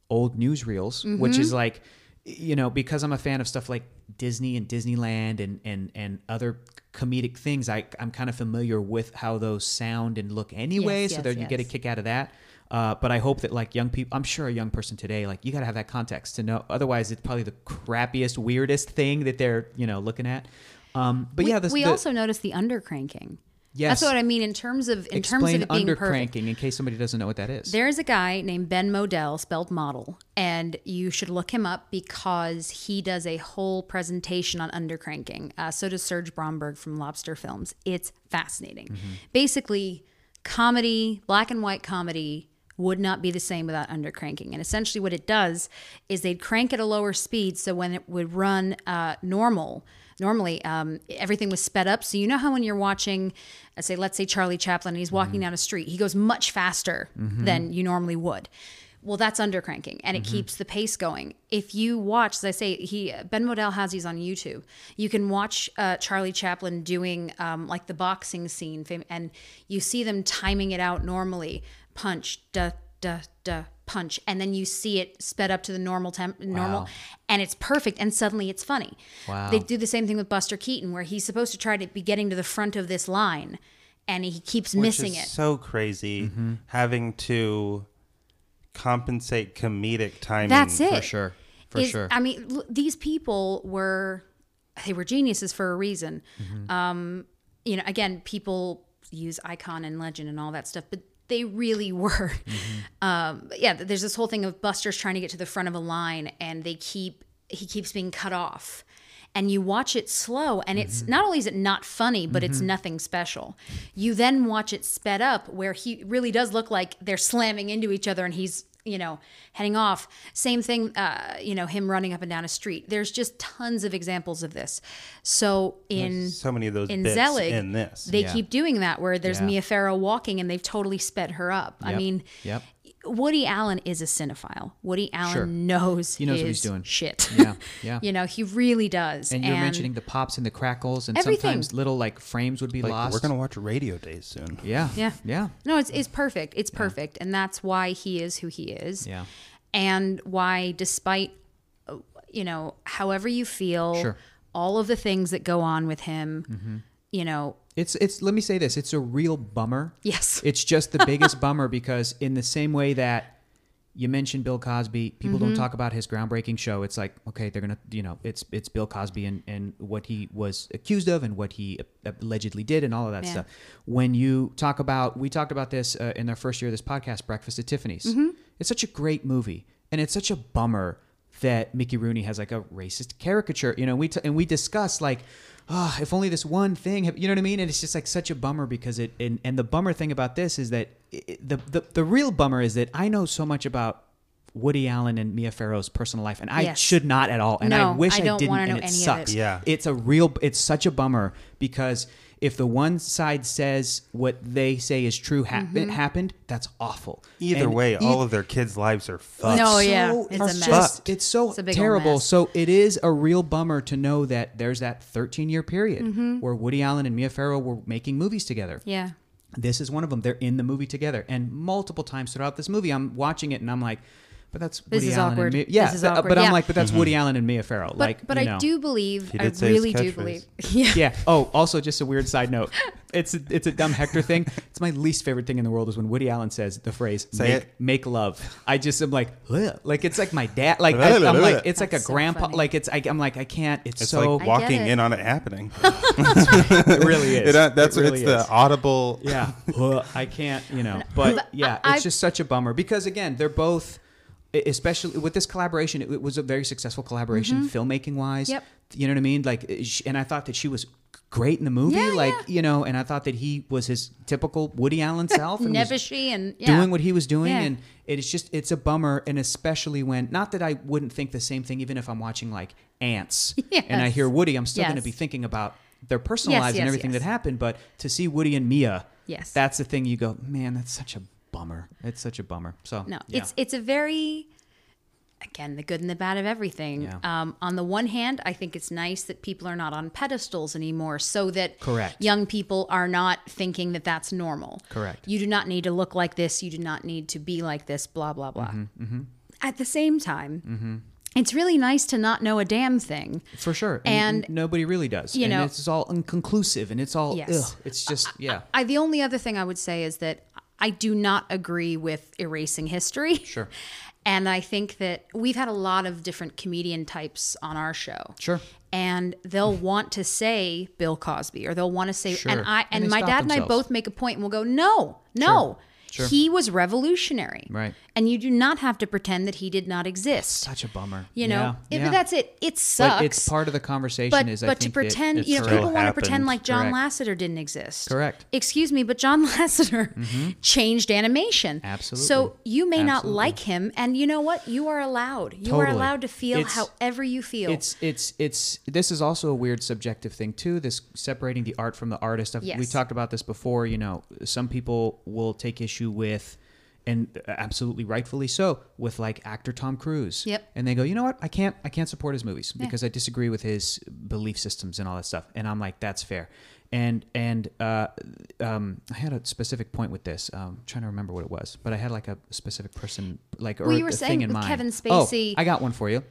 old newsreels, which is like, you know, because I'm a fan of stuff like Disney and Disneyland and and and other comedic things. I I'm kind of familiar with how those sound and look anyway, Yes, so yes, that you get a kick out of that. Uh, but I hope that like young people, I'm sure a young person today, like you got to have that context to know. Otherwise, it's probably the crappiest, weirdest thing that they're you know looking at. Um, but we, yeah, this, we the, also noticed the undercranking. Yes. That's what I mean in terms of in terms of it being perfect. undercranking in case somebody doesn't know what that is. There's a guy named Ben Model, spelled model, and you should look him up because he does a whole presentation on undercranking. Uh, so does Serge Bromberg from Lobster Films. It's fascinating. Mm-hmm. Basically, comedy, black and white comedy, would not be the same without undercranking. And essentially, what it does is they'd crank at a lower speed, so when it would run uh, normal. Normally, um, everything was sped up. So you know how when you're watching, uh, say, let's say Charlie Chaplin, and he's walking down a street, he goes much faster than you normally would. Well, that's undercranking, and it keeps the pace going. If you watch, as I say, he Ben Model has these on YouTube. You can watch uh, Charlie Chaplin doing um, like the boxing scene, and you see them timing it out normally. Punch, da da da, punch, and then you see it sped up to the normal temp, normal, Wow. and it's perfect. And suddenly it's funny. Wow. They do the same thing with Buster Keaton, where he's supposed to try to be getting to the front of this line, and he keeps Which missing is it. so crazy Mm-hmm. having to compensate comedic timing. That's it. for sure. For is- sure. I mean, l- these people were they were geniuses for a reason. Mm-hmm. Um, you know, again, people use icon and legend and all that stuff, but they really [laughs] were. Mm-hmm. Um, yeah, there's this whole thing of Buster's trying to get to the front of a line, and they keep he keeps being cut off. And you watch it slow, and it's Mm-hmm. not only is it not funny, but it's nothing special. You then watch it sped up, where he really does look like they're slamming into each other, and he's you know heading off. Same thing, uh, you know, him running up and down a street. There's just tons of examples of this. So in so many of those in bits Zelig, in this. they Yeah. keep doing that where there's Yeah. Mia Farrow walking and they've totally sped her up. I mean, Yep. Woody Allen is a cinephile. Woody Allen Sure. knows He knows what his he's doing. Shit. Yeah, [laughs] yeah. you know, he really does. and you're mentioning the pops and the crackles, and Everything. sometimes little like frames would be Like, lost. we're gonna watch Radio Days soon. yeah, Yeah. yeah, No, it's it's perfect. It's perfect, and that's why he is who he is. Yeah. and why, despite uh, you know, however you feel, Sure. all of the things that go on with him, you know, It's it's. Let me say this: it's a real bummer. yes, [laughs] It's just the biggest bummer because in the same way that you mentioned Bill Cosby, people Mm-hmm. don't talk about his groundbreaking show. It's like, okay, they're gonna, you know, it's it's Bill Cosby and and what he was accused of and what he allegedly did and all of that Yeah. stuff. When you talk about, we talked about this uh, in our first year of this podcast, Breakfast at Tiffany's. Mm-hmm. It's such a great movie, and it's such a bummer that Mickey Rooney has like a racist caricature. You know, we t- and we discuss like. Oh, if only this one thing, had-" you know what I mean? And it's just like such a bummer because it, and, and the bummer thing about this is that it, the, the the real bummer is that I know so much about Woody Allen and Mia Farrow's personal life, and I Yes. should not at all. And No, I wish I I, don't didn't, wanna and it any of it. sucks. Yeah. it's a real. It's such a bummer because if the one side says what they say is true hap- Mm-hmm. happened, that's awful. Either And way, e- all of their kids' lives are fucked. No, yeah, so- it's a it's mess. just it's so It's a big terrible. mess. So it is a real bummer to know that there's that 13 year period Mm-hmm. where Woody Allen and Mia Farrow were making movies together. yeah, This is one of them. They're in the movie together, and multiple times throughout this movie, I'm watching it and I'm like, "But that's This Woody is Allen awkward. and Mia." Yeah, This is but, awkward. but Yeah. I'm like, "But that's Woody Allen and Mia Farrow." but like, but you I know. do believe, He I did say his really do believe, [laughs] yeah, Yeah. Oh, also just a weird side note. It's a, it's a dumb Hector thing. [laughs] It's my least favorite thing in the world is when Woody Allen says the phrase Say make, it. make love. I just am like "Ugh." like it's like my dad [laughs] like I, am like it's like a so grandpa funny. like it's I, I'm like I can't it's, It's so like walking it. in on it happening. it really is. It, uh, that's It really it's the audible. yeah Ugh, I can't you know but But yeah it's just such a bummer because again they're both especially with this collaboration it, it was a very successful collaboration filmmaking wise Mm-hmm. Yep. you know what I mean like uh, and I thought that she was great in the movie Yeah, like yeah. you know and I thought that he was his typical Woody Allen [laughs] self and and yeah. doing what he was doing and it's just it's a bummer and especially when not that I wouldn't think the same thing even if I'm watching like ants [laughs] and I hear Woody I'm still going to be thinking about their personal Yes, lives and everything yes. that happened but to see Woody and Mia Yes. that's the thing you go man that's such a bummer it's such a bummer so No, yeah. it's it's a very again the good and the bad of everything. Yeah. Um, on the one hand, I think it's nice that people are not on pedestals anymore, so that Correct. young people are not thinking that that's normal. Correct. You do not need to look like this. You do not need to be like this. Blah blah blah. Mm-hmm, At the same time. It's really nice to not know a damn thing. for sure and- and, nobody really does you and know- it's all inconclusive and it's all Yes. ugh, it's just yeah I the only other thing I would say is that I do not agree with erasing history. Sure. [laughs] And I think that we've had a lot of different comedian types on our show. Sure. And they'll [laughs] want to say Bill Cosby or they'll want to say Sure. and I And and, my dad and I both make a point and we'll go, No, no. Sure. He was revolutionary. Right. And you do not have to pretend that he did not exist. Such a bummer. You know? Yeah, If- yeah. That's it. It sucks. But it's part of the conversation. but is but to pretend, you know, people want to pretend like John Correct. Lasseter didn't exist. Correct. Excuse me, but John [laughs] Lasseter changed animation. Mm-hmm. Absolutely. So you may not like him, and you know what? You are allowed. You are allowed to feel It's- however you feel. It's it's it's this is also a weird subjective thing too. This separating the art from the artist. I've- We talked about this before. You know, some people will take issue with, and absolutely rightfully so, with like actor Tom Cruise. Yep. And they go, you know what? I can't I can't support his movies because I disagree with his belief systems and all that stuff. And I'm like, that's fair. And and uh, um, I had a specific point with this. Um, trying to remember what it was, but I had like a specific person, like or Well, you were a saying with. Kevin Oh, Spacey- I got one for you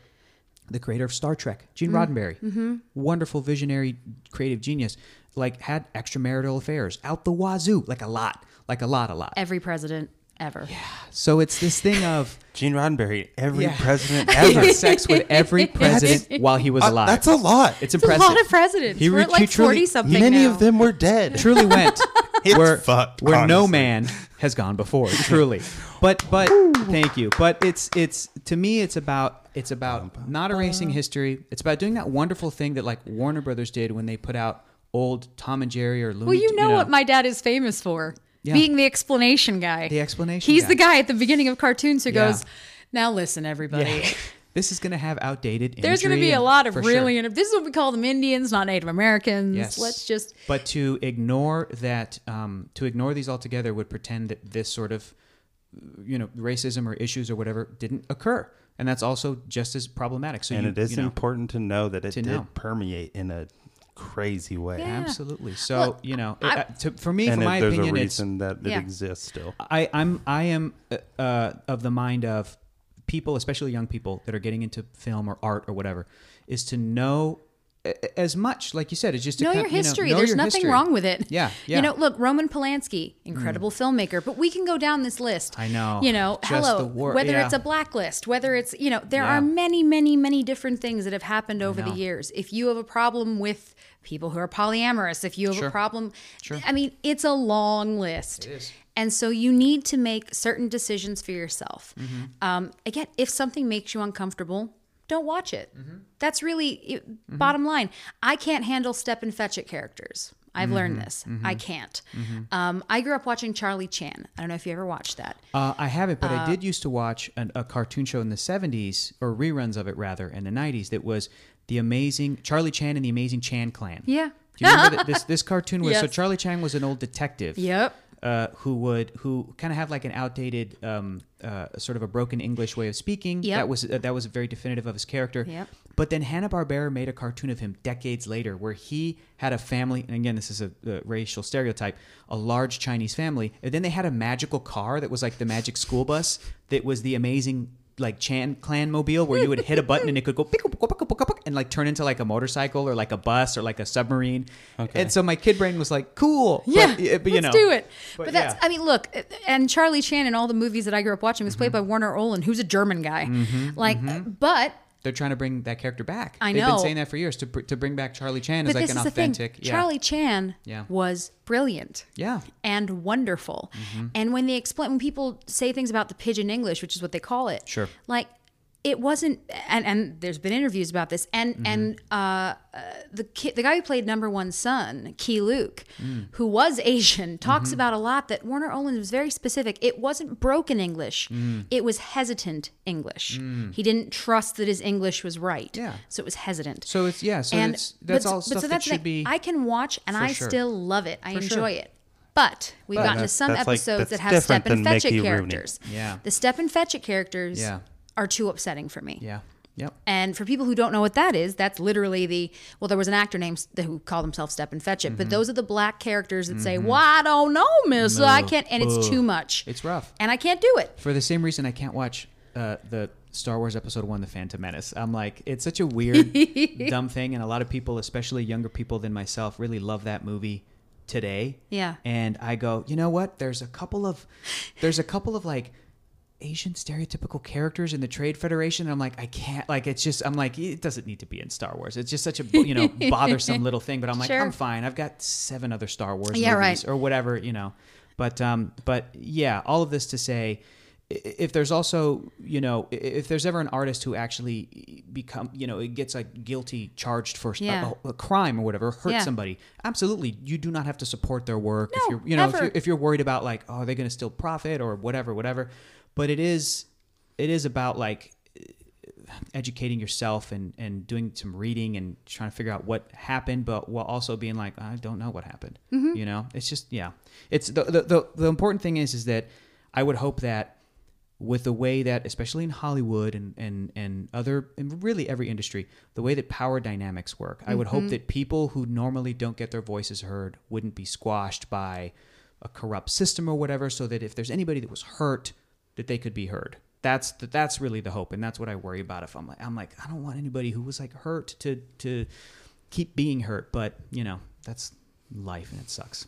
the creator of Star Trek, Gene Mm-hmm. Roddenberry, wonderful visionary, creative genius, like had extramarital affairs out the wazoo, like a lot, like a lot, a lot. Every president ever. Yeah. So it's this thing of [laughs] Gene Roddenberry, every Yeah. president he [laughs] ever. had sex with every [laughs] president while he was Uh, alive. that's a lot. It's It's a lot of presidents. He We're at like truly- 40 something Many now. of them were dead. truly went It's where fucked, where no man has gone before truly but but thank you but it's it's to me it's about it's about not erasing history it's about doing that wonderful thing that like warner brothers did when they put out old tom and jerry or Looney Well, you Tu- know, what my dad is famous for Yeah. being the explanation guy. The explanation He's guy. the guy at the beginning of cartoons who Yeah. goes, "Now listen, everybody. Yeah. [laughs] this is going to have outdated There's going to be a lot of for really. sure. This is what we call them Indians, not Native Americans. Yes. Let's just But to ignore that, um, to ignore these altogether would pretend that this sort of, you know, racism or issues or whatever didn't occur, and that's also just as problematic. So and you, it is you know, important to know that it to did know. permeate in a crazy way. Yeah. absolutely. So Well, you know, I- uh, to, for me, And for it- my there's opinion, a it's reason that it Yeah. exists still. I, I'm I am uh, uh, of the mind of people, especially young people that are getting into film or art or whatever, is to know a- as much, like you said, it's just know your you know, history. know There's your nothing history. wrong with it. Yeah, [laughs] yeah. You know, look, Roman Polanski, incredible filmmaker, but we can go down this list. I know. You know, Just hello, war- whether yeah. it's a blacklist, whether it's, you know, there Yeah. are many, many, many different things that have happened over the years. If you have a problem with people who are polyamorous, if you have Sure. a problem, Sure. I mean, it's a long list. It is. And so you need to make certain decisions for yourself. Mm-hmm. Um, again, if something makes you uncomfortable, don't watch it. Mm-hmm. That's really it- bottom line. I can't handle step and fetch it characters. I've Mm-hmm. learned this. I can't. Um, I grew up watching Charlie Chan. I don't know if you ever watched that. Uh, I haven't, but I did used to watch an, a cartoon show in the 70s, or reruns of it rather, in the 90s that was the amazing Charlie Chan and the Amazing Chan Clan. Yeah. Do you remember that [laughs] this, this cartoon was? So Charlie Chan was an old detective. Yep. Uh, who would who kind of have like an outdated, um, uh, sort of a broken English way of speaking. Yep. That was uh, that was very definitive of his character. Yep. But then Hanna Barbera made a cartoon of him decades later, where he had a family, and again, this is a, a racial stereotype, a large Chinese family, and then they had a magical car that was like the magic school bus that was the amazing like Chan Clan mobile, where you would hit a button and it could go and like turn into like a motorcycle or like a bus or like a submarine. Okay. And so my kid brain was like, cool, Yeah, but, but, you let's know, do it. but But, that's, yeah. I mean, look, and Charlie Chan in all the movies that I grew up watching was Mm-hmm. played by Warner Oland, who's a German guy. like, but They're trying to bring that character back. I They've know. been saying that for years to to bring back Charlie Chan as but like this an is the thing. authentic. yeah. Charlie Chan Yeah. was brilliant. Yeah. and wonderful. Mm-hmm. And when they explain, when people say things about the pidgin English, which is what they call it, Sure. like it wasn't. And and there's been interviews about this. And Mm-hmm. and uh, uh, the kid, the guy who played number one son, Key Luke, Mm. who was Asian, talks Mm-hmm. about a lot that Warner Oland was very specific. It wasn't broken English. Mm. It was hesitant English. He didn't trust that his English was right. Yeah. So it was hesitant. So it's yeah. So and it's, that's but, all but stuff so that that's the should thing. be. I can watch and I sure. still love it. I For enjoy sure. it. But we've But gotten to some that's like- episodes that have different step and fetch it Mickey Rooney. characters. Yeah. The step and fetch it characters Yeah. Are too upsetting for me. yeah. Yep. And for people who don't know what that is, that's literally the well. There was an actor named who called himself Step and Fetch It, Mm-hmm. but those are the black characters that say, "Well, I don't know, Miss, I can't," and it's too much. It's rough. and I can't do it. For the same reason I can't watch uh, the Star Wars Episode One, The Phantom Menace. I'm like, it's such a weird, [laughs] dumb thing, and a lot of people, especially younger people than myself, really love that movie today. Yeah. And I go, you know what? There's a couple of, there's a couple of like Asian stereotypical characters in the Trade Federation. And I'm like, I can't. Like, it's just. I'm like, it doesn't need to be in Star Wars. It's just such a you know [laughs] bothersome little thing. But I'm like, Sure. I'm fine. I've got seven other Star Wars Yeah, movies right. or whatever, you know. But um, but yeah, all of this to say, if there's also you know, if there's ever an artist who actually become you know, it gets like guilty charged for a- Yeah. a, a crime or whatever, hurt Yeah. somebody, absolutely, you do not have to support their work. No, if you're you know, if you're, if you're worried about like, oh, are they going to still profit or whatever, whatever. But it is it is about like educating yourself and and doing some reading and trying to figure out what happened but while also being like i don't know what happened Mm-hmm. you know it's just yeah it's the, the the the important thing is is that i would hope that with the way that especially in hollywood and and and other and really every industry the way that power dynamics work i would Mm-hmm. hope that people who normally don't get their voices heard wouldn't be squashed by a corrupt system or whatever so that if there's anybody that was hurt that they could be heard that's the, that's really the hope and that's what i worry about if i'm like i'm like i don't want anybody who was like hurt to to keep being hurt but you know that's life and it sucks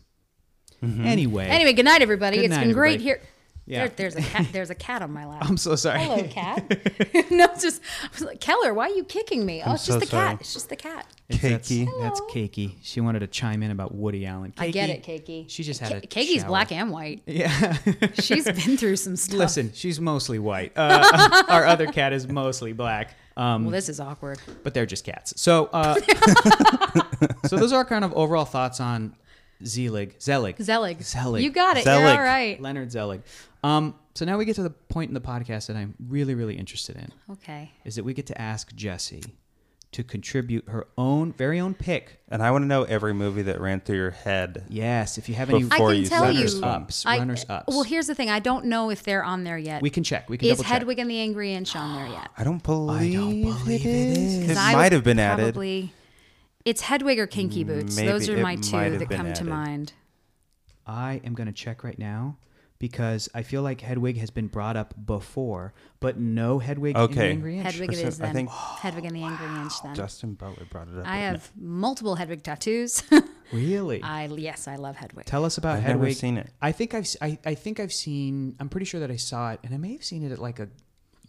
mm-hmm. anyway Anyway, good night, everybody. Good It's night, been great everybody. here. Yeah. There, there's a cat. There's a cat on my lap. i'm so sorry Hello, [laughs] cat. [laughs] no, it's just I was like, Keller, why are you kicking me? Oh, it's so just the sorry. cat. It's just the cat. It's- that's- Cakey. That's, Cakey. She wanted to chime in about Woody Allen. I get it, Cakey. She just had a Ca- Cakey's black and white. Yeah. [laughs] She's been through some stuff. Listen, she's mostly white. Uh, our other cat is mostly black. Um, Well, this is awkward. but they're just cats. So, uh, so those are our kind of overall thoughts on Zelig, Zelig, Zelig. Zelig. You got it. Zelig. You're all right. Leonard Zelig. Um, so now we get to the point in the podcast that I'm really, really interested in Okay. is that we get to ask Jessie to contribute her own, very own pick. And I want to know every movie that ran through your head. Yes, if you have any I can you tell said you. this one. ups, I- runners ups, Well, here's the thing. I don't know if they're on there yet. we can check. We can is double check. Hedwig and the Angry Inch on there yet? I don't believe, I don't believe it it is. is. It might have been added. Probably. It's Hedwig or Kinky Boots. Maybe Those are my two that been come to mind. I am going to check right now because I feel like Hedwig has been brought up before, but no Hedwig in the Angry Inch. Hedwig it Percent- is I then. think- Hedwig and the Angry Inch then. Justin Butler brought it up. I didn't have multiple Hedwig tattoos. [laughs] Really? I yes, I love Hedwig. Tell us about I've Hedwig. never seen it. I think I've s- I, I think I've seen. I'm pretty sure that I saw it, and I may have seen it at like a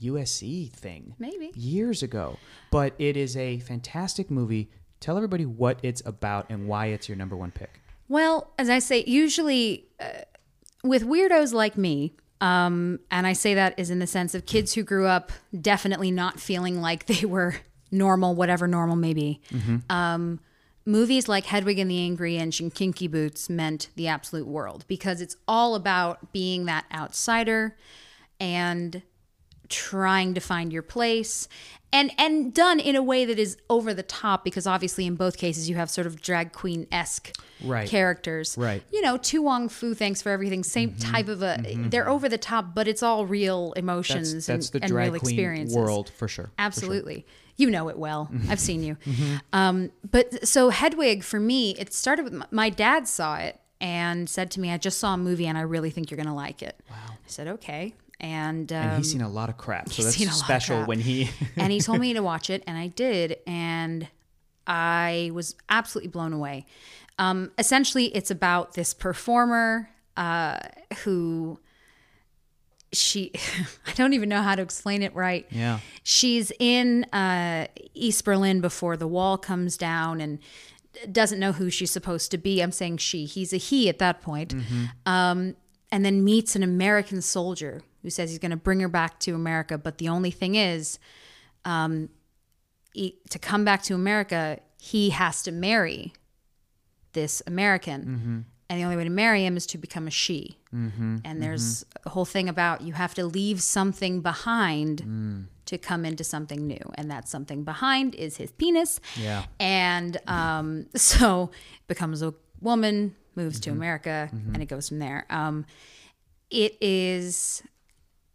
USC thing Maybe. years ago. But it is a fantastic movie. Tell everybody what it's about and why it's your number one pick. Well, as I say, usually uh, with weirdos like me, um, and I say that is in the sense of kids who grew up definitely not feeling like they [laughs] were normal, whatever normal may be. Um, movies like Hedwig and the Angry Inch and Kinky Boots meant the absolute world because it's all about being that outsider and trying to find your place and and done in a way that is over the top because obviously in both cases you have sort of drag queen esque Right. characters Right. you know To Wong Foo thanks for everything same type of a they're over the top but it's all real emotions That's, that's and, the and real experiences world for sure. Absolutely. You know it well. Mm-hmm. [laughs] I've seen you. Um, but so Hedwig, for me, it started with my, my dad saw it and said to me, I just saw a movie and I really think you're going to like it. Wow. I said, okay. And, um, And he's seen a lot of crap, so that's seen a lot of special when he. [laughs] and he told me to [laughs] watch it, and I did, and I was absolutely blown away. Um, essentially, it's about this performer uh, who she [laughs] I don't even know how to explain it right. Yeah. She's in uh, East Berlin before the wall comes down and doesn't know who she's supposed to be. I'm saying she. He's a he at that point. Um, and then meets an American soldier who says he's going to bring her back to America. But the only thing is, um, he, to come back to America, he has to marry this American. And the only way to marry him is to become a she. And there's a whole thing about you have to leave something behind to come into something new. And that something behind is his penis. Yeah. And um, [laughs] so becomes a woman, moves to America, and it goes from there. Um, it is,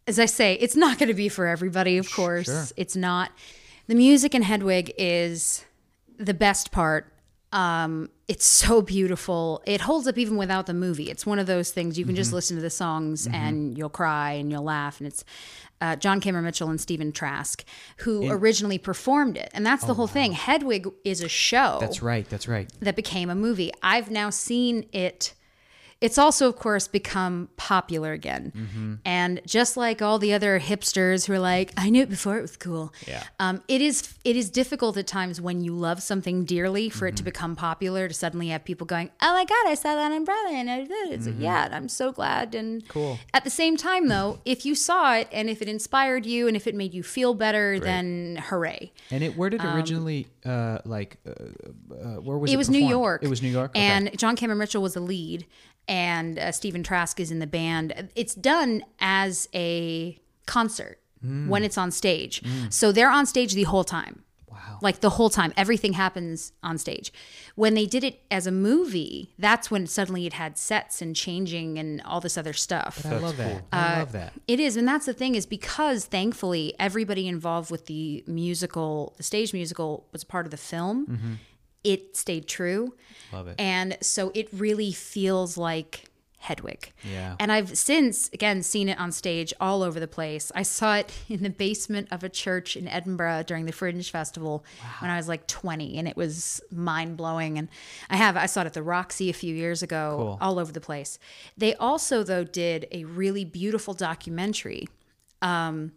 as I say, it's not going to be for everybody, of course. sure. It's not. The music in Hedwig is the best part. Um, it's so beautiful. It holds up even without the movie. It's one of those things you can just listen to the songs and you'll cry and you'll laugh. And it's uh, John Cameron Mitchell and Stephen Trask who originally performed it, and that's the whole thing. Hedwig is a show That's right. That's right. that became a movie. I've now seen it it's also, of course, become popular again. Mm-hmm. And just like all the other hipsters who are like, I knew it before it was cool. Yeah. Um, it is it is difficult at times when you love something dearly for Mm-hmm. it to become popular to suddenly have people going, Oh my god, I saw that umbrella and I did. It's like, yeah, I'm so glad. And Mm-hmm. Cool. At the same time, though, [clears throat] if you saw it and if it inspired you and if it made you feel better, then hooray. And it where did it originally uh like uh, uh, where was it? It was New? York. It was New York. Okay. And John Cameron Mitchell was the lead, and uh, Stephen Trask is in the band. It's done as a concert Mm. when it's on stage. So they're on stage the whole time. Wow. Like the whole time, everything happens on stage. When they did it as a movie, that's when suddenly it had sets and changing and all this other stuff. I love that. Uh, I love that. It is, and that's the thing is because thankfully everybody involved with the musical, the stage musical, was part of the film. It stayed true, Love it. and so it really feels like Hedwig. Yeah. And I've since again seen it on stage all over the place. I saw it [laughs] in the basement of a church in Edinburgh during the Fringe Festival when I was like 20 and it was mind blowing and I have I saw it at the Roxy a few years ago Cool. all over the place. They also though did a really beautiful documentary um,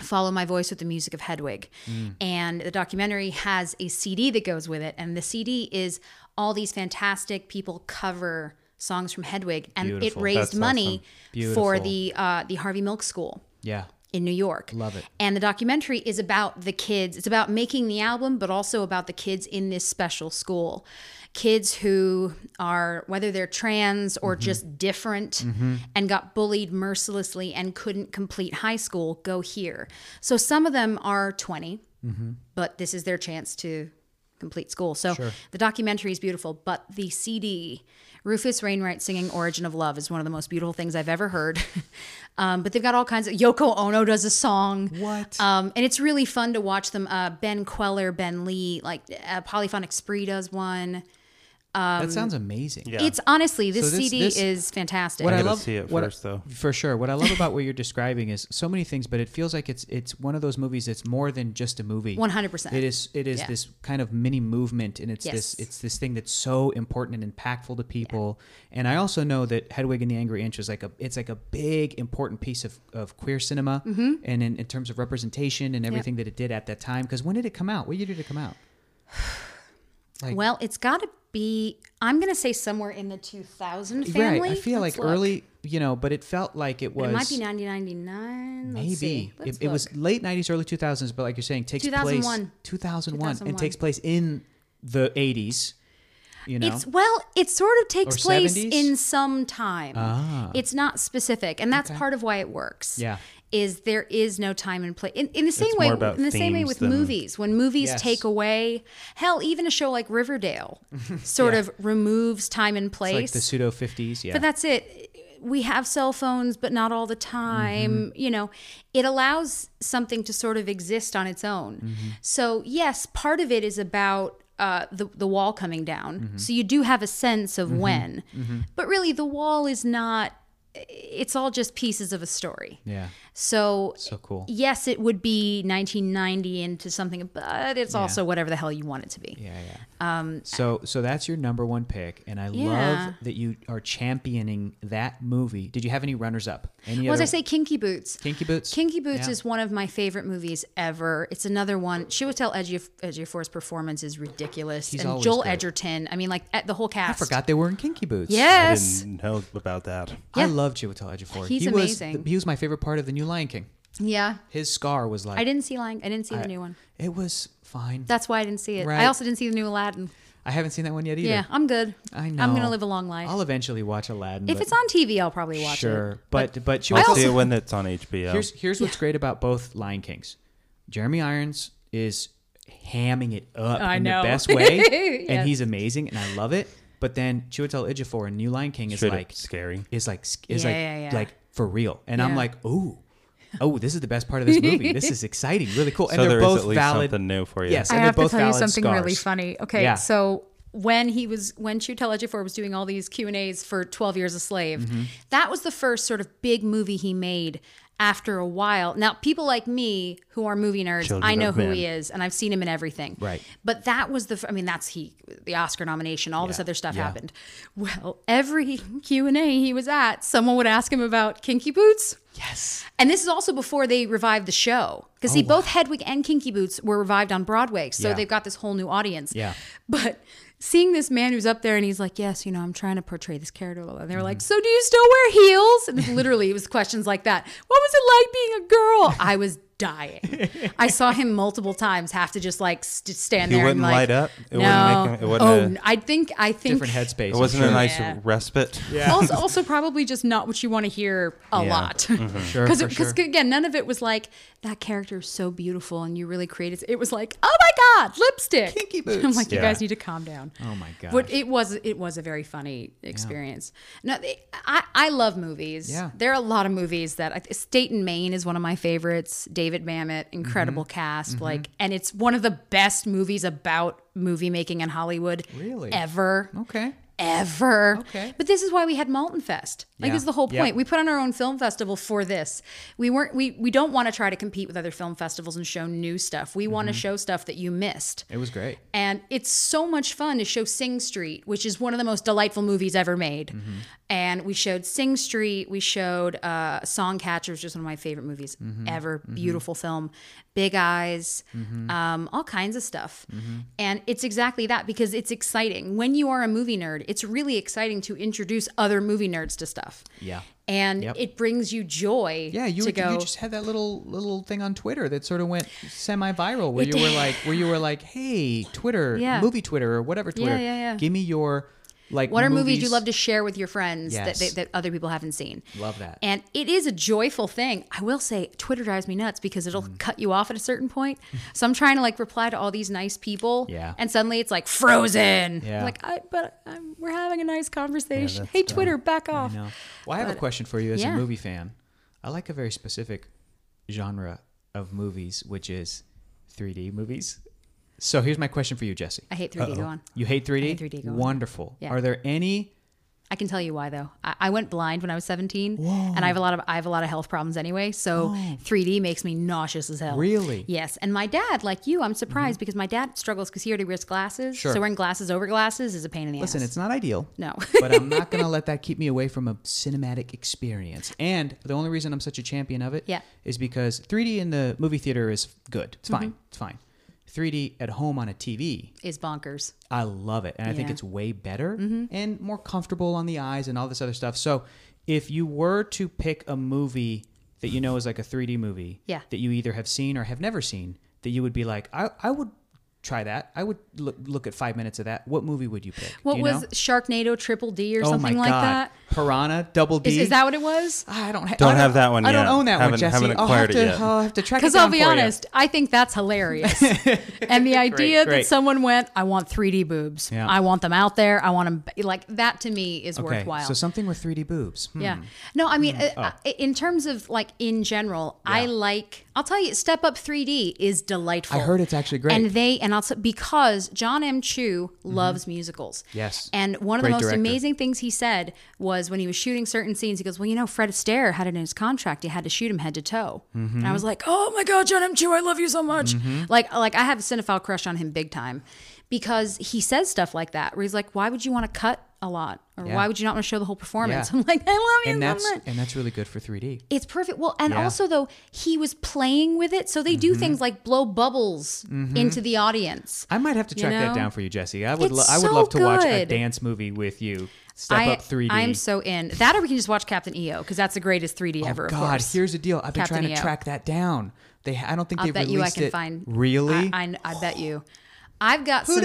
Follow My Voice with the Music of Hedwig. And the documentary has a CD that goes with it. And the CD is all these fantastic people cover songs from Hedwig. And Beautiful. it raised That's money awesome. for the uh, the Harvey Milk School Yeah. in New York. Love it. And the documentary is about the kids. It's about making the album, but also about the kids in this special school. Kids who are, whether they're trans or mm-hmm. just different mm-hmm. and got bullied mercilessly and couldn't complete high school, go here. So some of them are 20, mm-hmm. but this is their chance to complete school. So the documentary is beautiful, but the CD, Rufus Wainwright singing "Origin of Love" is one of the most beautiful things I've ever heard. [laughs] um, but they've got all kinds of Yoko Ono does a song. What? Um, and it's really fun to watch them. Uh, ben Kweller, Ben Lee, like uh, Polyphonic Spree does one. That sounds amazing. Yeah. It's honestly this, So this- CD this- is fantastic. What I I love see it what I- first, though. For sure. What I love about what you're describing is so many things, but it feels like it's it's one of those movies that's more than just a movie. 100%. It is it is Yeah. this kind of mini movement and it's this it's this thing that's so important and impactful to people. And I also know that Hedwig and the Angry Inch is like a it's like a big important piece of, of queer cinema Mm-hmm. and in, in terms of representation and everything that it did at that time. Because when did it come out? What year did it come out? [sighs] Like- well, it's got to be. I'm going to say somewhere in the 2000 family. Right. I feel Let's like look. early, you know, but it felt like it was it might be 1999. Let's Maybe it, it was late '90s, early 2000s, but like you're saying, takes place 2001. 2001, and takes place in the '80s. You know, It's well, it sort of takes Or place 70s? in some time. Ah. It's not specific, and that's Okay. part of why it works. Yeah. Is there is no time and place in, in the same It's way more about in the same way with than- movies when movies Yes. take away hell even a show like Riverdale [laughs] sort Yeah. of removes time and it's place like the pseudo 50s. Yeah, but that's it we have cell phones but not all the time Mm-hmm. you know it allows something to sort of exist on its own Mm-hmm. so yes part of it is about uh, the, the wall coming down Mm-hmm. so you do have a sense of when but really the wall is not it's all just pieces of a story yeah, so so cool. yes it would be 1990 into something but it's also whatever the hell you want it to be Yeah, yeah. Um, so so that's your number one pick, and I Yeah. love that you are championing that movie. Did you have any runners up? Any well as i say kinky boots Kinky Boots? Kinky Boots Yeah. is one of my favorite movies ever. It's another one. Chiwetel Ejiof- Ejiofor's performance is ridiculous, He's and Joel great. Edgerton. I mean, like at the whole cast. I forgot they were in Kinky Boots. Yes. I didn't know about that. I Yeah. love Chiwetel Ejiofor. He's he amazing. Was, he was my favorite part of the new Lion King. Yeah. His scar was like I didn't see Lion. I didn't see the new one. It was fine. That's why I didn't see it. Right. I also didn't see the new Aladdin. I haven't seen that one yet either. Yeah, I'm good. I know. I'm gonna live a long life. I'll eventually watch Aladdin. if it's on TV, I'll probably watch sure, it. Sure, but but, I'll Chiwetel- see it when it's on HBO. here's here's what's great about both Lion Kings. Jeremy Irons is hamming it up I in know. the best way, [laughs] Yes. and he's amazing, and I love it. But then Chiwetel Ejiofor in New Lion King is Straight like scary. is like is Yeah, like yeah, yeah. like for real, and I'm like, ooh, oh, this is the best part of this movie. this is [laughs] exciting, really cool, and so they're there is both at least valid. something new for you. Yes, I and they're have to tell you valid something really funny. Okay, Yeah. so when he was when Chiwetel Ejiofor was doing all these Q and A's for Twelve Years a Slave, Mm-hmm. that was the first sort of big movie he made after a while. Now, people like me who are movie nerds, Children I know who men. he is, and I've seen him in everything. Right. But that was the. I mean, that's he, the Oscar nomination. All this other stuff Yeah. happened. Well, every [laughs] Q and A he was at, someone would ask him about Kinky Boots. Yes. And this is also before they revived the show. Because oh, see, both Hedwig and Kinky Boots were revived on Broadway. So Yeah. they've got this whole new audience. Yeah. But seeing this man who's up there and he's like, Yes, you know, I'm trying to portray this character. And they were like, So do you still wear heels? And literally, it was questions like that. What was it like being a girl? I was dying. I saw him multiple times have to just like st- stand He there wouldn't and like, light up? It no. wouldn't make him- it wasn't oh, a- n- I think, I think. Different headspace. It wasn't sure. a nice Yeah. respite. Yeah. also, also probably just not what you want to hear a Yeah. lot. Mm-hmm. [laughs] Sure, Because for sure. again, none of it was like that character is so beautiful and you really created. It was like, oh my god, lipstick, Kinky boots. [laughs] I'm like, you guys need to calm down. Oh my god. But it was it was a very funny experience. No, they, I I love movies. Yeah. there are a lot of movies that I, State and Main is one of my favorites. David Mamet, incredible Mm-hmm. cast, like, and it's one of the best movies about movie making in Hollywood. Really? ever okay. ever. Okay. But this is why we had Maltin Fest. Like Yeah. is the whole point. We put on our own film festival for this. We weren't we we don't want to try to compete with other film festivals and show new stuff. We Mm-hmm. want to show stuff that you missed. It was great. And it's so much fun to show Sing Street, which is one of the most delightful movies ever made. Mm-hmm. And we showed Sing Street. We showed uh, Songcatcher, which is one of my favorite movies Mm-hmm. ever. Beautiful film. Big Eyes, um, all kinds of stuff. Mm-hmm. And it's exactly that because it's exciting. When you are a movie nerd, it's really exciting to introduce other movie nerds to stuff. Yeah. And Yep. it brings you joy Yeah, you, go. you just had that little little thing on Twitter that sort of went semi-viral where you were [laughs] like where you were like, "Hey, Twitter, Yeah. movie Twitter or whatever Twitter, yeah, yeah. give me your like What are movies you love to share with your friends Yes. that, that, that other people haven't seen? Love that. And it is a joyful thing. I will say, Twitter drives me nuts because it'll Mm. cut you off at a certain point. [laughs] So I'm trying to like reply to all these nice people. Yeah. And suddenly it's like frozen. Yeah. I'm like, I, but um, we're having a nice conversation. that's hey, dumb. Twitter, back off. No. Well, I have a question for you as yeah. a movie fan. I like a very specific genre of movies, which is 3D movies. So here's my question for you, Jessie. I hate 3D. Go on. You hate 3D? hate 3D, go on. Wonderful. Yeah. Are there any I can tell you why though. I, I went blind when I was 17, and I have a lot of I have a lot of health problems anyway. So 3D makes me nauseous as hell. Really? Mm-hmm. Yes. And my dad, like you, I'm surprised because my dad struggles because he already wears glasses. Sure. So wearing glasses over glasses is a pain in the Listen, ass. Listen, it's not ideal. No. but I'm not going [laughs] to let that keep me away from a cinematic experience. And the only reason I'm such a champion of it is Yeah. is because 3D in the movie theater is good. It's Mm-hmm. fine. It's fine. 3D at home on a TV, is bonkers. I love it. And I think Yeah. Mm-hmm. it's way better and more comfortable on the eyes and all this other stuff. So if you were to pick a movie that you know is like a 3D movie Yeah. that you either have seen or have never seen, that you would be like, I, I would try that. I would look, look at five minutes of that. What movie would you pick? What you was know? Sharknado Triple D or oh something like that? Piranha Double D. Is, is that what it was? I don't, ha- Don't I have that one I don't own that one, Haven't- Jessie. haven't I'll have acquired to. it yet. I'll have to track it Because I'll be for you. honest, I think that's hilarious. [laughs] and the idea great. that someone went, I want 3D boobs. Yeah. I want them out there. I want them like that. To me, is Okay, worthwhile. so something with 3D boobs. Hmm. Yeah. No, I mean, uh, I- in terms of like in general, I like. I'll tell you, Step Up 3D is delightful. I heard it's actually great. And they and also because John M. Chu loves musicals. Mm-hmm. Yes. And one of the most director. amazing things he said was when he was shooting certain scenes, he goes, "Well, you know, Fred Astaire had it in his contract. He had to shoot him head to toe." Mm-hmm. And I was like, "Oh my God, John M. Chu, I love you so much!" Like, like I have a cinephile crush on him big time because he says stuff like that where he's like, "Why would you want to cut a lot, or Yeah. why would you not want to show the whole performance?" Yeah. [laughs] I'm like, "I love you And so that's much." and that's really good for 3D. It's perfect. Well, and Yeah. also though he was playing with it, so they Mm-hmm. do things like blow bubbles into the audience. I might have to You track that down for you, Jessie. I would. Lo- I would so love to watch a dance movie with you. Step I, up 3D. I'm so in that, or we can just watch Captain EO because that's the greatest 3D ever. Oh of God, course. here's the deal. I've been Captain trying to EO. track that down. They, I don't think I they bet you I released can it. find. Really? I, I, I bet you. I've got some.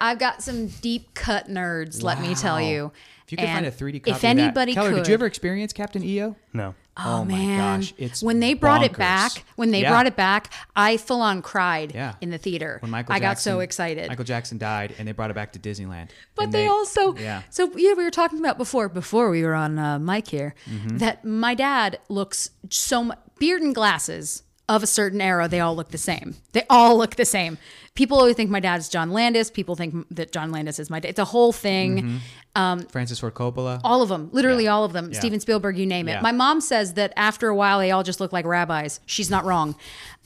I've got some deep cut nerds. Let me tell you. If you could find a 3D copy if of that. anybody Keller, could, did you ever experience Captain EO? No. Oh, Oh my man. gosh, it's when they brought it back. When they Yeah. brought it back, I full on cried Yeah. in the theater. When Michael I got so excited. Michael Jackson died, and they brought it back to Disneyland. But And they, also, yeah. So yeah, we were talking about before before we were on uh, mic here Mm-hmm. that my dad looks so mu beard and glasses of a certain era, they all look the same. They all look the same. People always think my dad's John Landis. People think that John Landis is my dad. It's a whole thing. um Francis Ford Coppola. All of them, literally Yeah. all of them. Yeah. Steven Spielberg, you name it. Yeah. My mom says that after a while, they all just look like rabbis. She's not wrong.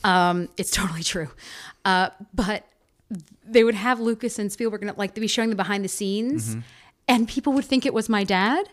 Um, it's totally true. Uh, but they would have Lucas and Spielberg, and like they'd be showing the behind the scenes, Mm-hmm. and people would think it was my dad.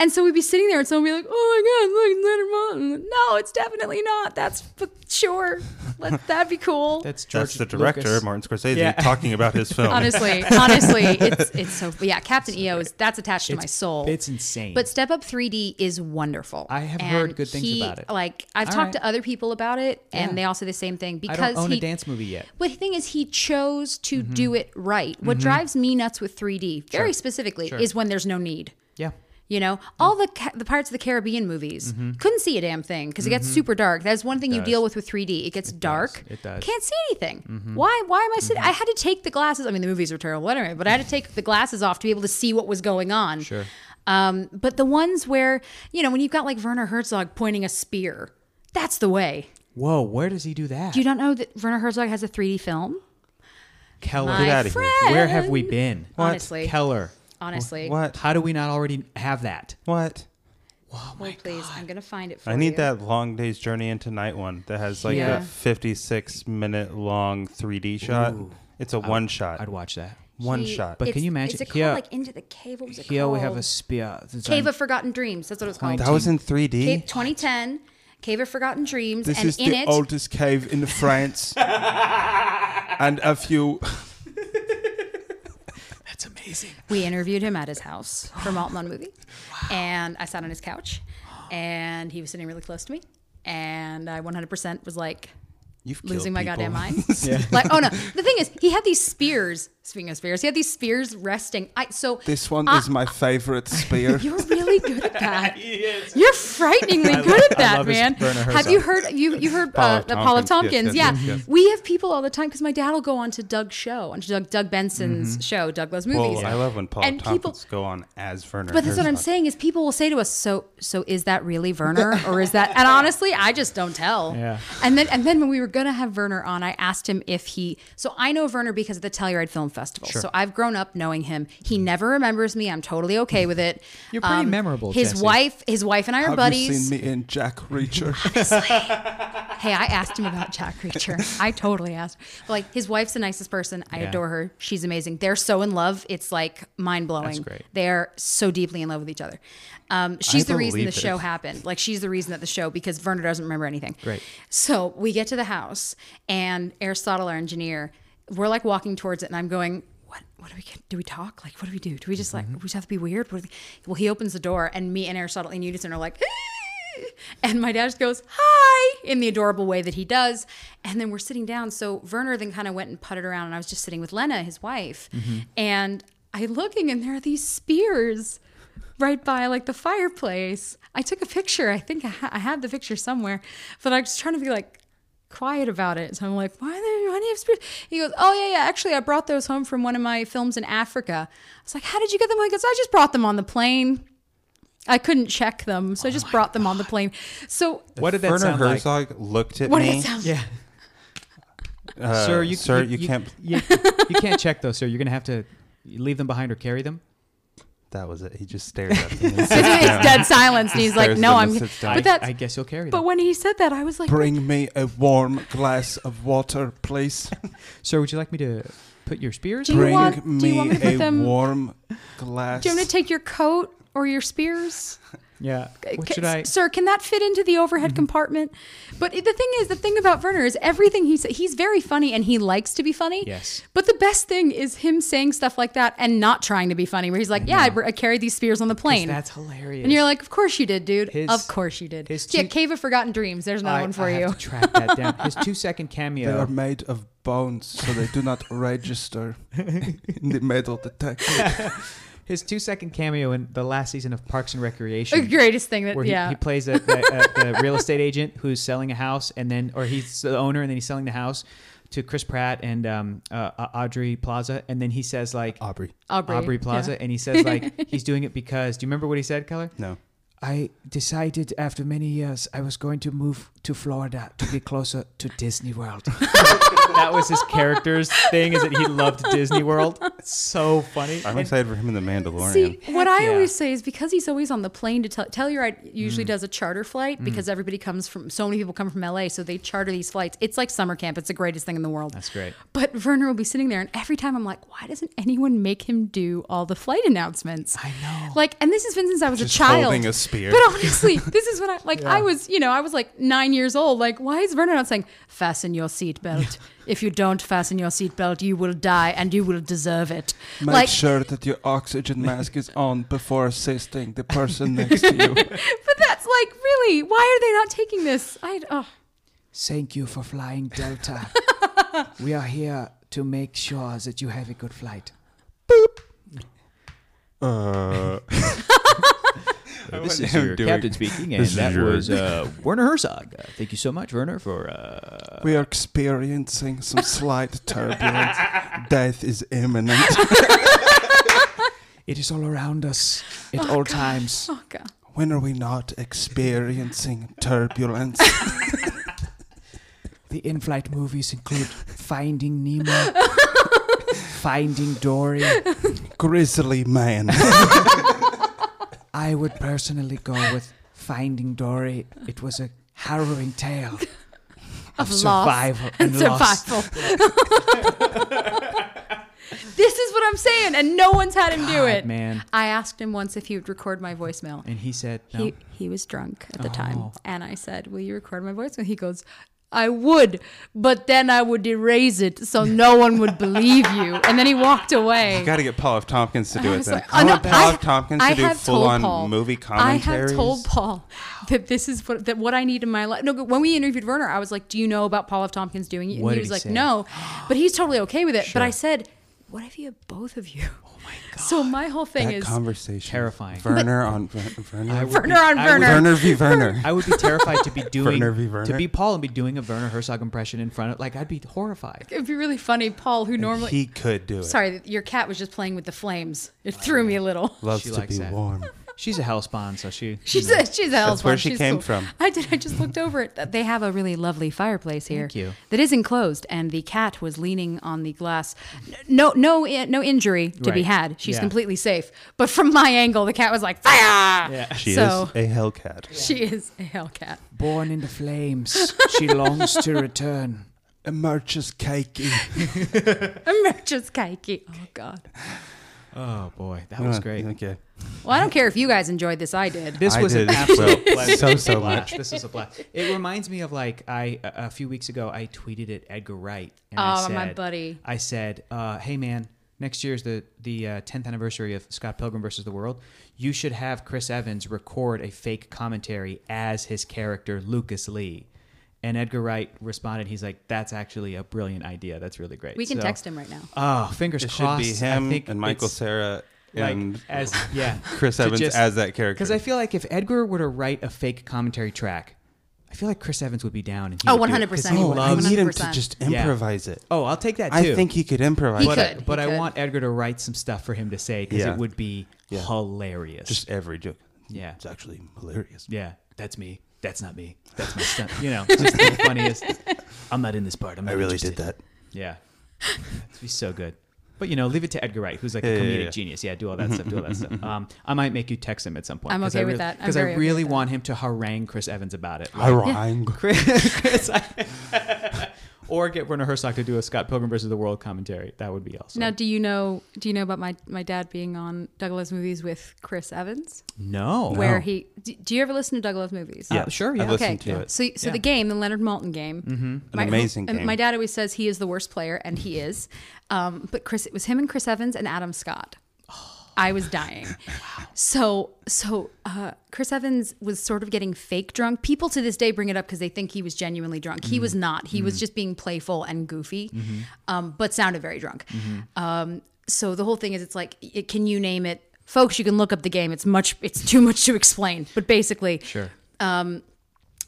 And so we'd be sitting there, and someone would be like, "Oh my God, look, Leonard Maltin." No, it's definitely not. That's f- sure. Let, that'd be cool. [laughs] That's George That's the director, Lucas. Martin Scorsese, Yeah. talking about his [laughs] film. honestly, [laughs] honestly, it's it's so yeah. Captain EO is that's attached to my soul. it's insane. But Step Up 3D is wonderful. I have And heard good things he- about it. Like I've All talked right. to other people about it, and Yeah. they all say the same thing I because don't own he. a dance movie yet. But the thing is, he chose to Mm-hmm. do it right. What drives me nuts with 3D, very specifically, Sure. is when there's no need. You know, all the ca- the Pirates of the Caribbean movies couldn't see a damn thing because it gets super dark. That's one thing you Mm-hmm. deal with with 3D. It gets dark. It does. Mm-hmm. Can't see anything. Why? Why am I sitting? I had to take the glasses. I mean, the movies were terrible anyway, but I had to take the glasses off to be able to see what was going on. Sure. Um, but the ones where you know when you've got like Werner Herzog pointing a spear, that's the way. Whoa, where does he do that? Do you not know that Werner Herzog has a 3D film? Keller. My Get outta here. friend. Where have we been? Honestly, Keller. Honestly. What? How do we not already have that? What? Oh Hold, please, I'm gonna find it for I you. need that long day's journey into night one that has like Yeah. a 56 minute long 3D shot. Ooh. It's a one shot. I'd watch that. one He- shot. But can you imagine- Is it here- called like Into the Cave? What was it Here called? we have a spear. It's Cave on- of Forgotten Dreams. That's what it was called. that was in 3D. Cave, 2010. Cave of Forgotten Dreams, This and is in the it, oldest cave in France. [laughs] and a few. That's amazing. we interviewed him at his house for Maltin on Movie, and I sat on his couch, and he was sitting really close to me, and I 100% was like You've losing my people. goddamn mind. [laughs] Like, oh no, the thing is, he had these spears. Speaking of spears, he had these spears resting. I so This one I- is my favorite [laughs] spear. You're really good at [laughs] that. You're frighteningly [laughs] good at that, man. Have you heard you you heard Paul uh, F. the Paul F. Tompkins. Tompkins? Yes, yeah, yes, yes, yes. we have people all the time because my dad will go on to Doug's show, on to Doug, Doug Benson's show, Doug Loves Movies. Well, I love when Paula And people- Tompkins go on as Werner. But that's what I'm saying is people will say to us, so so is that really Werner or is that? And honestly, I just don't tell. Yeah. And then and then when we were gonna have Werner on, I asked him if he. So I know Werner because of the Telluride Film Festival. So I've grown up knowing him. He never remembers me. I'm totally okay with it. Um, You're pretty memorable, His Jessie. wife, his wife and I are Have buddies. you seen me in Jack Reacher? [laughs] Hey, I asked him about Jack Reacher. I totally asked. But like his wife's the nicest person. I Yeah. adore her. She's amazing. They're so in love. It's like mind blowing. They're so deeply in love with each other. Um, she's the reason the believe show happened. Like she's the reason that the show because Werner doesn't remember anything. Great. So we get to the house and Aristotle, our engineer, we're like walking towards it, and I'm going. What, what do we get? Do we talk? Like, what do we do? Do we just like, mm-hmm. we just have to be weird? What we, well, he opens the door, and me and Aristotle in unison are like, and my dad just goes, hi, in the adorable way that he does. And then we're sitting down. So Werner then kind of went and putted around, and I was just sitting with Lena, his wife. Mm-hmm. And I looking, and there are these spears right by like the fireplace. I took a picture. I think I, ha- I have the picture somewhere, but I was trying to be like, quiet about it. So I'm like, why, are they, why do you have spears? He goes, oh, yeah, yeah. Actually, I brought those home from one of my films in Africa. I was like, how did you get them? He goes, I just brought them on the plane. I couldn't check them, so I just brought them on the plane. So What did that Werner sound like? Herzog looked at what did me. it sound Yeah. uh, sir, you, sir, you, can't. You, you can't check those, sir. You're gonna have to leave them behind or carry them. That was it. He just stared at me. [laughs] it's, sits it's down. dead silence, and he's like, "No, I'm." them and. But I, that's. I guess you'll carry but them. when he said that, I was like, Bring me a warm glass of water, please. [laughs] Sir, would you like me to put your spears? Do you Bring want- do me you want me to put a them- warm glass. "Do you want me to take your coat or your spears?" [laughs] Yeah. What should I? Sir, can that fit into the overhead mm-hmm. compartment? But the thing is, the thing about Werner is everything he says, he's very funny and he likes to be funny. Yes. But the best thing is him saying stuff like that and not trying to be funny, where he's like, yeah, I, br- I carried these spears on the plane. That's hilarious. and you're like, of course you did, dude. His- of course you did. his yeah, Cave of Forgotten Dreams. There's another I, one for I you. Have to track that down. His [laughs] two second cameo. They are made of bones, so they do not register [laughs] in the metal detector. [laughs] His two second cameo in the last season of Parks and Recreation. The greatest thing that, where he, yeah. he plays a, a, a, the real estate agent who's selling a house, and then or he's the owner, and then he's selling the house to Chris Pratt and um, uh, Audrey Plaza, and then he says like Aubrey. Aubrey. Aubrey Plaza, yeah. and he says like [laughs] he's doing it because. Do you remember what he said, Keller? No. I decided after many years I was going to move to Florida to be closer to Disney World. [laughs] that was his character's thing is that he loved Disney World. So funny. I'm And- excited for him in the Mandalorian. See, what I yeah. always say is because he's always on the plane to tell you, Telluride usually Mm. does a charter flight because everybody comes from so many people come from LA, so they charter these flights. It's like summer camp. It's the greatest thing in the world. That's great. But Werner will be sitting there, and every time I'm like, why doesn't anyone make him do all the flight announcements? I know. Like, and this has been since I was Just a child. holding a spear. But honestly, [laughs] this is when I like I was, you know, I was like nine years old. Like, why is Werner not saying, "Fasten your seatbelt"? If you don't fasten your seatbelt, you will die, and you will deserve it. Make like, sure that your oxygen mask is on before assisting the person [laughs] next to you. but that's like really, why are they not taking this? I oh. Thank you for flying Delta. [laughs] we are here to make sure that you have a good flight. Boop. [laughs] Uh, This is your doing- captain speaking, and that your- was uh, [laughs] Werner Herzog. Uh, thank you so much, Werner, for uh, We are experiencing some slight [laughs] turbulence. Death is imminent. [laughs] It is all around us at all times. Oh god. When are we not experiencing turbulence? The in-flight movies include Finding Nemo, Finding Dory. Grizzly man. I would personally go with Finding Dory. It was a harrowing tale [laughs] Of of loss survival and, and loss. survival. [laughs] this is what I'm saying, and no one's had him do it. man. I asked him once if he would record my voicemail. And he said, no. He he was drunk at the time, Oh. and I said, "Will you record my voicemail?" He goes. I would, but then I would erase it so no one would believe you. And then he walked away. you got to get Paul F. Tompkins to do it then. like, I oh, no, want Paul I- F. Tompkins I to do have told full-on Paul- movie commentaries. I have told Paul that this is what that what I need in my life. No, when we interviewed Werner, I was like, "Do you know about Paul F. Tompkins doing it?" And What he was he like, say? "No," but he's totally okay with it. But I said, "What if you have both of you?" Oh my god! So my whole thing that is conversation. Terrifying. Werner on Ver- Werner. Werner on I Werner. Werner v. Werner. I would be terrified to be [laughs] doing Werner v. to be Paul and be doing a Werner Herzog impression in front of like I'd be horrified. it'd be really funny. Paul, who normally he could do it. sorry, your cat was just playing with the flames. It threw me a little. Loves She to likes be that. warm. [laughs] She's a hellspawn, so she She's a she's a That's where she She's came cool. from. I did. I just looked over it. They have a really lovely fireplace here. Thank you. That is enclosed, and the cat was leaning on the glass. No, no, no injury to be had. She's Yeah. completely safe. But from my angle, the cat was like fire. Yeah. She So- is a Hellcat. [laughs] She is a hellcat. Born in the flames, she longs to return. Emerges cakey. [laughs] Emerges Kaiki. Oh God. Oh boy, that was great. Okay. Well, I don't care if you guys enjoyed this. I did. This I was an absolute so- blast. [laughs] so, so much. This is a blast. It reminds me of like I a a few weeks ago I tweeted at Edgar Wright. And I Oh, said, my buddy. I said, uh, "Hey man, next year's the the uh, 10th anniversary of Scott Pilgrim versus the World. You should have Chris Evans record a fake commentary as his character Lucas Lee." And Edgar Wright responded, "He's like, that's actually a brilliant idea. That's really great." We can So- text him right now. Oh, fingers It should crossed. be I him think and Michael it's- Sarah like and as yeah [laughs] Chris Evans just- as that character. because I feel like if Edgar were to write a fake commentary track, I feel like Chris Evans would be down. And he Oh, would do it, 100% 'cause he oh, He. I need him to 100%. just Yeah. improvise it. Oh, I'll take that too. I think he could improvise. He but, it. could. but I could. want Edgar to write some stuff for him to say because Yeah. it would be Yeah. hilarious. Just every joke. Yeah. It's actually hilarious. yeah, that's me. That's not me. That's my stunt. You know, just the funniest. I'm not in this part. I'm I really interested. did that. Yeah, it'd be so good. But you know, leave it to Edgar Wright, who's like Yeah, a yeah, comedic yeah. genius. Yeah, do all that stuff. Do all that stuff. Um, I might make you text him at some point. I'm 'cause okay I with really- that. I'm Because I very okay really with that. want him to harangue Chris Evans about it. Like, Harangue. Chris, Chris I- or get Werner Herzog to do a Scott Pilgrim versus the World commentary. That would be awesome. Now, do you know? Do you know about my my dad being on Doug Loves Movies with Chris Evans? no. Where he? Do, do you ever listen to Doug Loves Movies? Yeah, sure, yeah. I've listened okay. to it. So, so Yeah. the game, the Leonard Maltin game, mm-hmm. An amazing and game. My dad always says he is the worst player, and he is. Um, but Chris, it was him and Chris Evans and Adam Scott. I was dying. So, so uh, Chris Evans was sort of getting fake drunk. People to this day bring it up because they think he was genuinely drunk. He was not. He was just being playful and goofy, um, but sounded very drunk. Um, so the whole thing is, it's like, it, can you name it, folks? You can look up the game. It's much. It's too much to explain. But basically, Sure.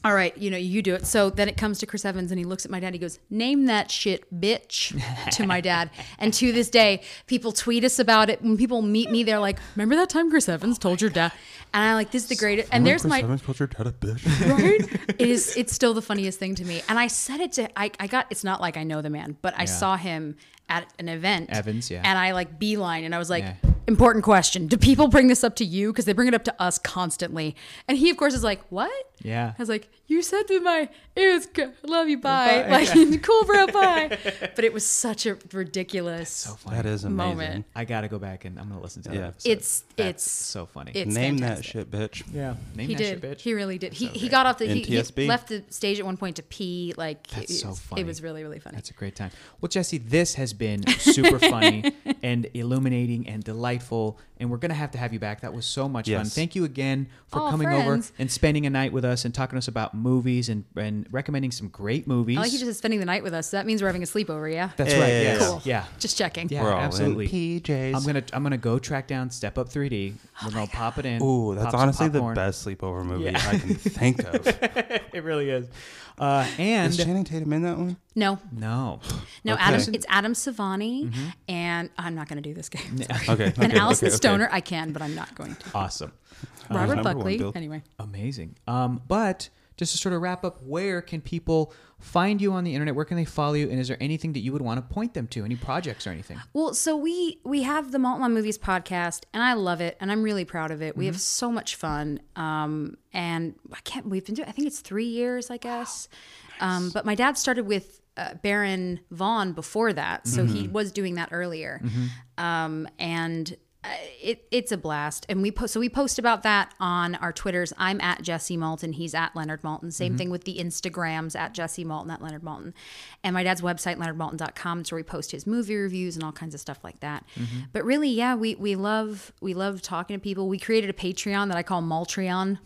All right, you know, you do it. So then it comes to Chris Evans and he looks at my dad. He goes, name that shit, bitch, to my dad. [laughs] And to this day, people tweet us about it. When people meet me, they're like, remember that time Chris Evans told your dad? And I'm like, this is the greatest. And there's my, Chris Evans called your dad a bitch. [laughs] right? [laughs] It is, it's still the funniest thing to me. And I said it to, I, I got, it's not like I know the man, but I saw him at an event. Evans, yeah. And I like beeline and I was like, Yeah. Important question. Do people bring this up to you? Because they bring it up to us constantly. And he, of course, is like, what? Yeah. I was like, you said to my, it was good. Love you, bye. [laughs] Like, [laughs] cool, bro, bye. But it was such a ridiculous. So funny. That is amazing. Moment. I gotta go back and I'm gonna listen to that Yeah. episode. It's That's it's so funny. it's Name fantastic. that shit, bitch. yeah. Name He that did. shit, bitch. He really did. He he got off the he, he left the stage at one point to pee. Like That's it, so funny. It was really really funny. That's a great time. Well, Jessie, this has been super funny [laughs] and illuminating and delightful. And we're going to have to have you back. That was so much fun. Thank you again for Aw, coming friends. over and spending a night with us and talking to us about movies and, and recommending some great movies. I like you just spending the night with us. That means we're having a sleepover, yeah. That's right. Yeah. Yes. Cool. Yeah. Just checking. Yeah, We're all absolutely. in PJs. I'm gonna I'm gonna go track down Step Up 3D. We're gonna pop it in. Ooh, that's honestly the best sleepover movie Yeah. I can think of. [laughs] It really is. Uh, and Is Channing Tatum in that one? No, no, no. Okay. Adam, it's Adam Sevani, Mm-hmm. and I'm not going to do this game. Sorry. Okay. okay and Allison okay, okay. Stoner, I can, but I'm not going to. awesome, Robert number one, Buckley. Bill. anyway, amazing. Um, but just to sort of wrap up, where can people find you on the internet? Where can they follow you? And is there anything that you would want to point them to? Any projects or anything? Well, so we we have the Maltin on Movies podcast, and I love it, and I'm really proud of it. We Mm-hmm. have so much fun, um, and I can't. We've been doing. I think it's three years, I guess. Um, but my dad started with uh, Baron Vaughn before that, so he Mm-hmm. was doing that earlier, um, and. Uh, it it's a blast, and we post so we post about that on our Twitters. I'm at Jessie Maltin, he's at Leonard Maltin. Same thing with the Instagrams at Jessie Maltin at Leonard Maltin, and my dad's website leonardmaltin.com. It's where we post his movie reviews and all kinds of stuff like that. But really, yeah, we we love we love talking to people. We created a Patreon that I call Maltreon,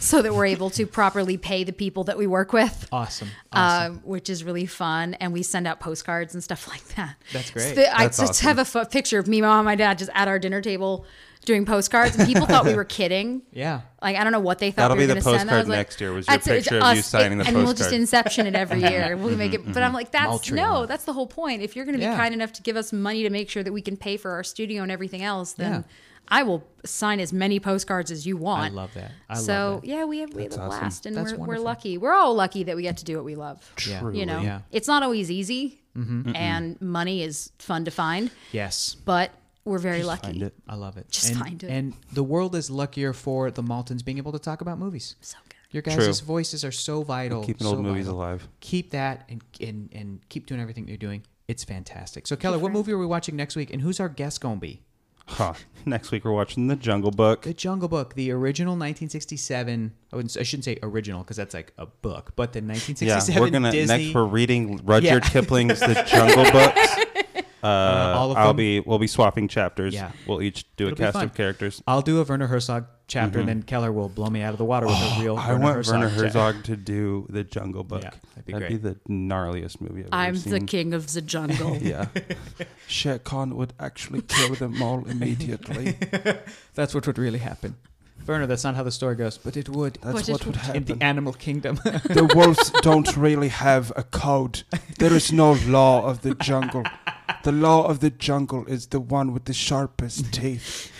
so that we're able to properly pay the people that we work with. Awesome. awesome. Um, which is really fun, and we send out postcards and stuff [laughs] like that. That's great. So I That's just awesome. have a picture of me, mom, and my dad just at our dinner table doing postcards, and people thought we were [laughs] kidding. yeah. Like I don't know what they thought. That'll we were be the gonna send. I postcard was like, next year, was your "That's picture of you us." signing the and we'll just inception it every year. We'll make it. But I'm like, mm-hmm. that's Maltreon. no, that's the whole point. If you're going to be Yeah. kind enough to give us money to make sure that we can pay for our studio and everything else, then Yeah. I will sign as many postcards as you want. I love that. I so love that. So yeah, we have we have a awesome. blast, and That's we're, we're lucky. We're all lucky that we get to do what we love. Yeah. You know, Yeah. it's not always easy, mm-hmm. and money is fun to find, Yes. but we're very lucky. Find it. I love it. Just and, find it. And the world is luckier for the Maltins being able to talk about movies. So good. Your guys' True. voices are so vital. Keeping so old movies vital. alive. Keep that and, and and keep doing everything you're doing. It's fantastic. So Keller, what movie are we watching next week, and who's our guest gonna be? Huh. Next week we're watching The Jungle Book. The Jungle Book, the original 1967. I, wouldn't, I shouldn't say original because that's like a book, but the 1967. Yeah, 1967 we're gonna Disney. next. We're reading Rudyard Yeah. [laughs] Kipling's The Jungle Books. [laughs] Uh, all of I'll them? be. We'll be swapping chapters. Yeah. We'll each do It'll a cast fun. of characters. I'll do a Werner Herzog chapter, and then Keller will blow me out of the water with a real. I Werner want Herzog Werner chapter. Herzog to do The Jungle Book. Yeah, that'd be that'd great. be the gnarliest movie I've seen. I'm ever the king of the jungle. [laughs] Yeah. Shere Khan would actually kill them all immediately. [laughs] That's what would really happen. Werner, that's not how the story goes, but it would. That's What would would In happen. the animal kingdom. the wolves [laughs] don't really have a code. There is no law of the jungle. The law of the jungle is the one with the sharpest [laughs] teeth.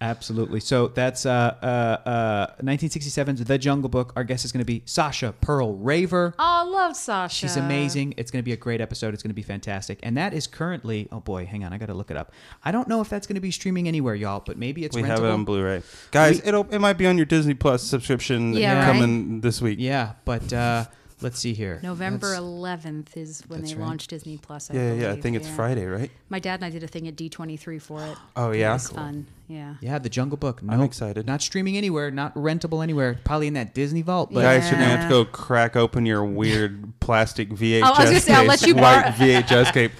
Absolutely. So that's uh, uh, uh, 1967's The Jungle Book. Our guest is going to be Sasha Perl Raver. Oh, I love Sasha. She's amazing. It's going to be a great episode. It's going to be fantastic. And that is currently, oh boy, hang on, I got to look it up. I don't know if that's going to be streaming anywhere, y'all, but maybe it's we rentable. have it on Blu-ray, guys. We- it'll it might be on your Disney Plus subscription Yeah, right. coming this week. yeah, but uh, let's see here. November That's- 11th is when That's they right. launch Disney Plus. I Yeah, yeah. I believe. think it's Yeah. Friday, right? My dad and I did a thing at D23 for it. [gasps] Oh It yeah. was fun. Yeah. Yeah, The Jungle Book. No, I'm excited. Not streaming anywhere, not rentable anywhere. Probably in that Disney vault. But Guys, you're gonna have to go crack open your weird [laughs] plastic VHS Oh, I was gonna say, I'll let case, you white borrow- VHS [laughs] tape.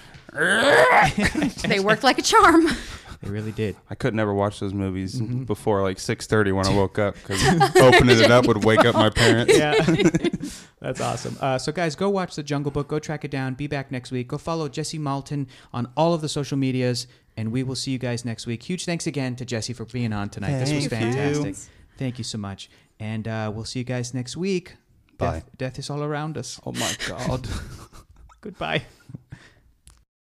They worked like a charm. [laughs] they really did. I could never watch those movies Mm-hmm. before like 6:30 when I [laughs] woke up because opening it up would wake up my parents. Yeah, [laughs] [laughs] that's awesome. Uh, so, guys, go watch The Jungle Book. Go track it down. Be back next week. Go follow Jessie Maltin on all of the social medias, and we will see you guys next week. Huge thanks again to Jessie for being on tonight. this was Thank you. fantastic. Thank you so much, and uh, we'll see you guys next week. Bye. Death, death is all around us. Oh my god. Goodbye.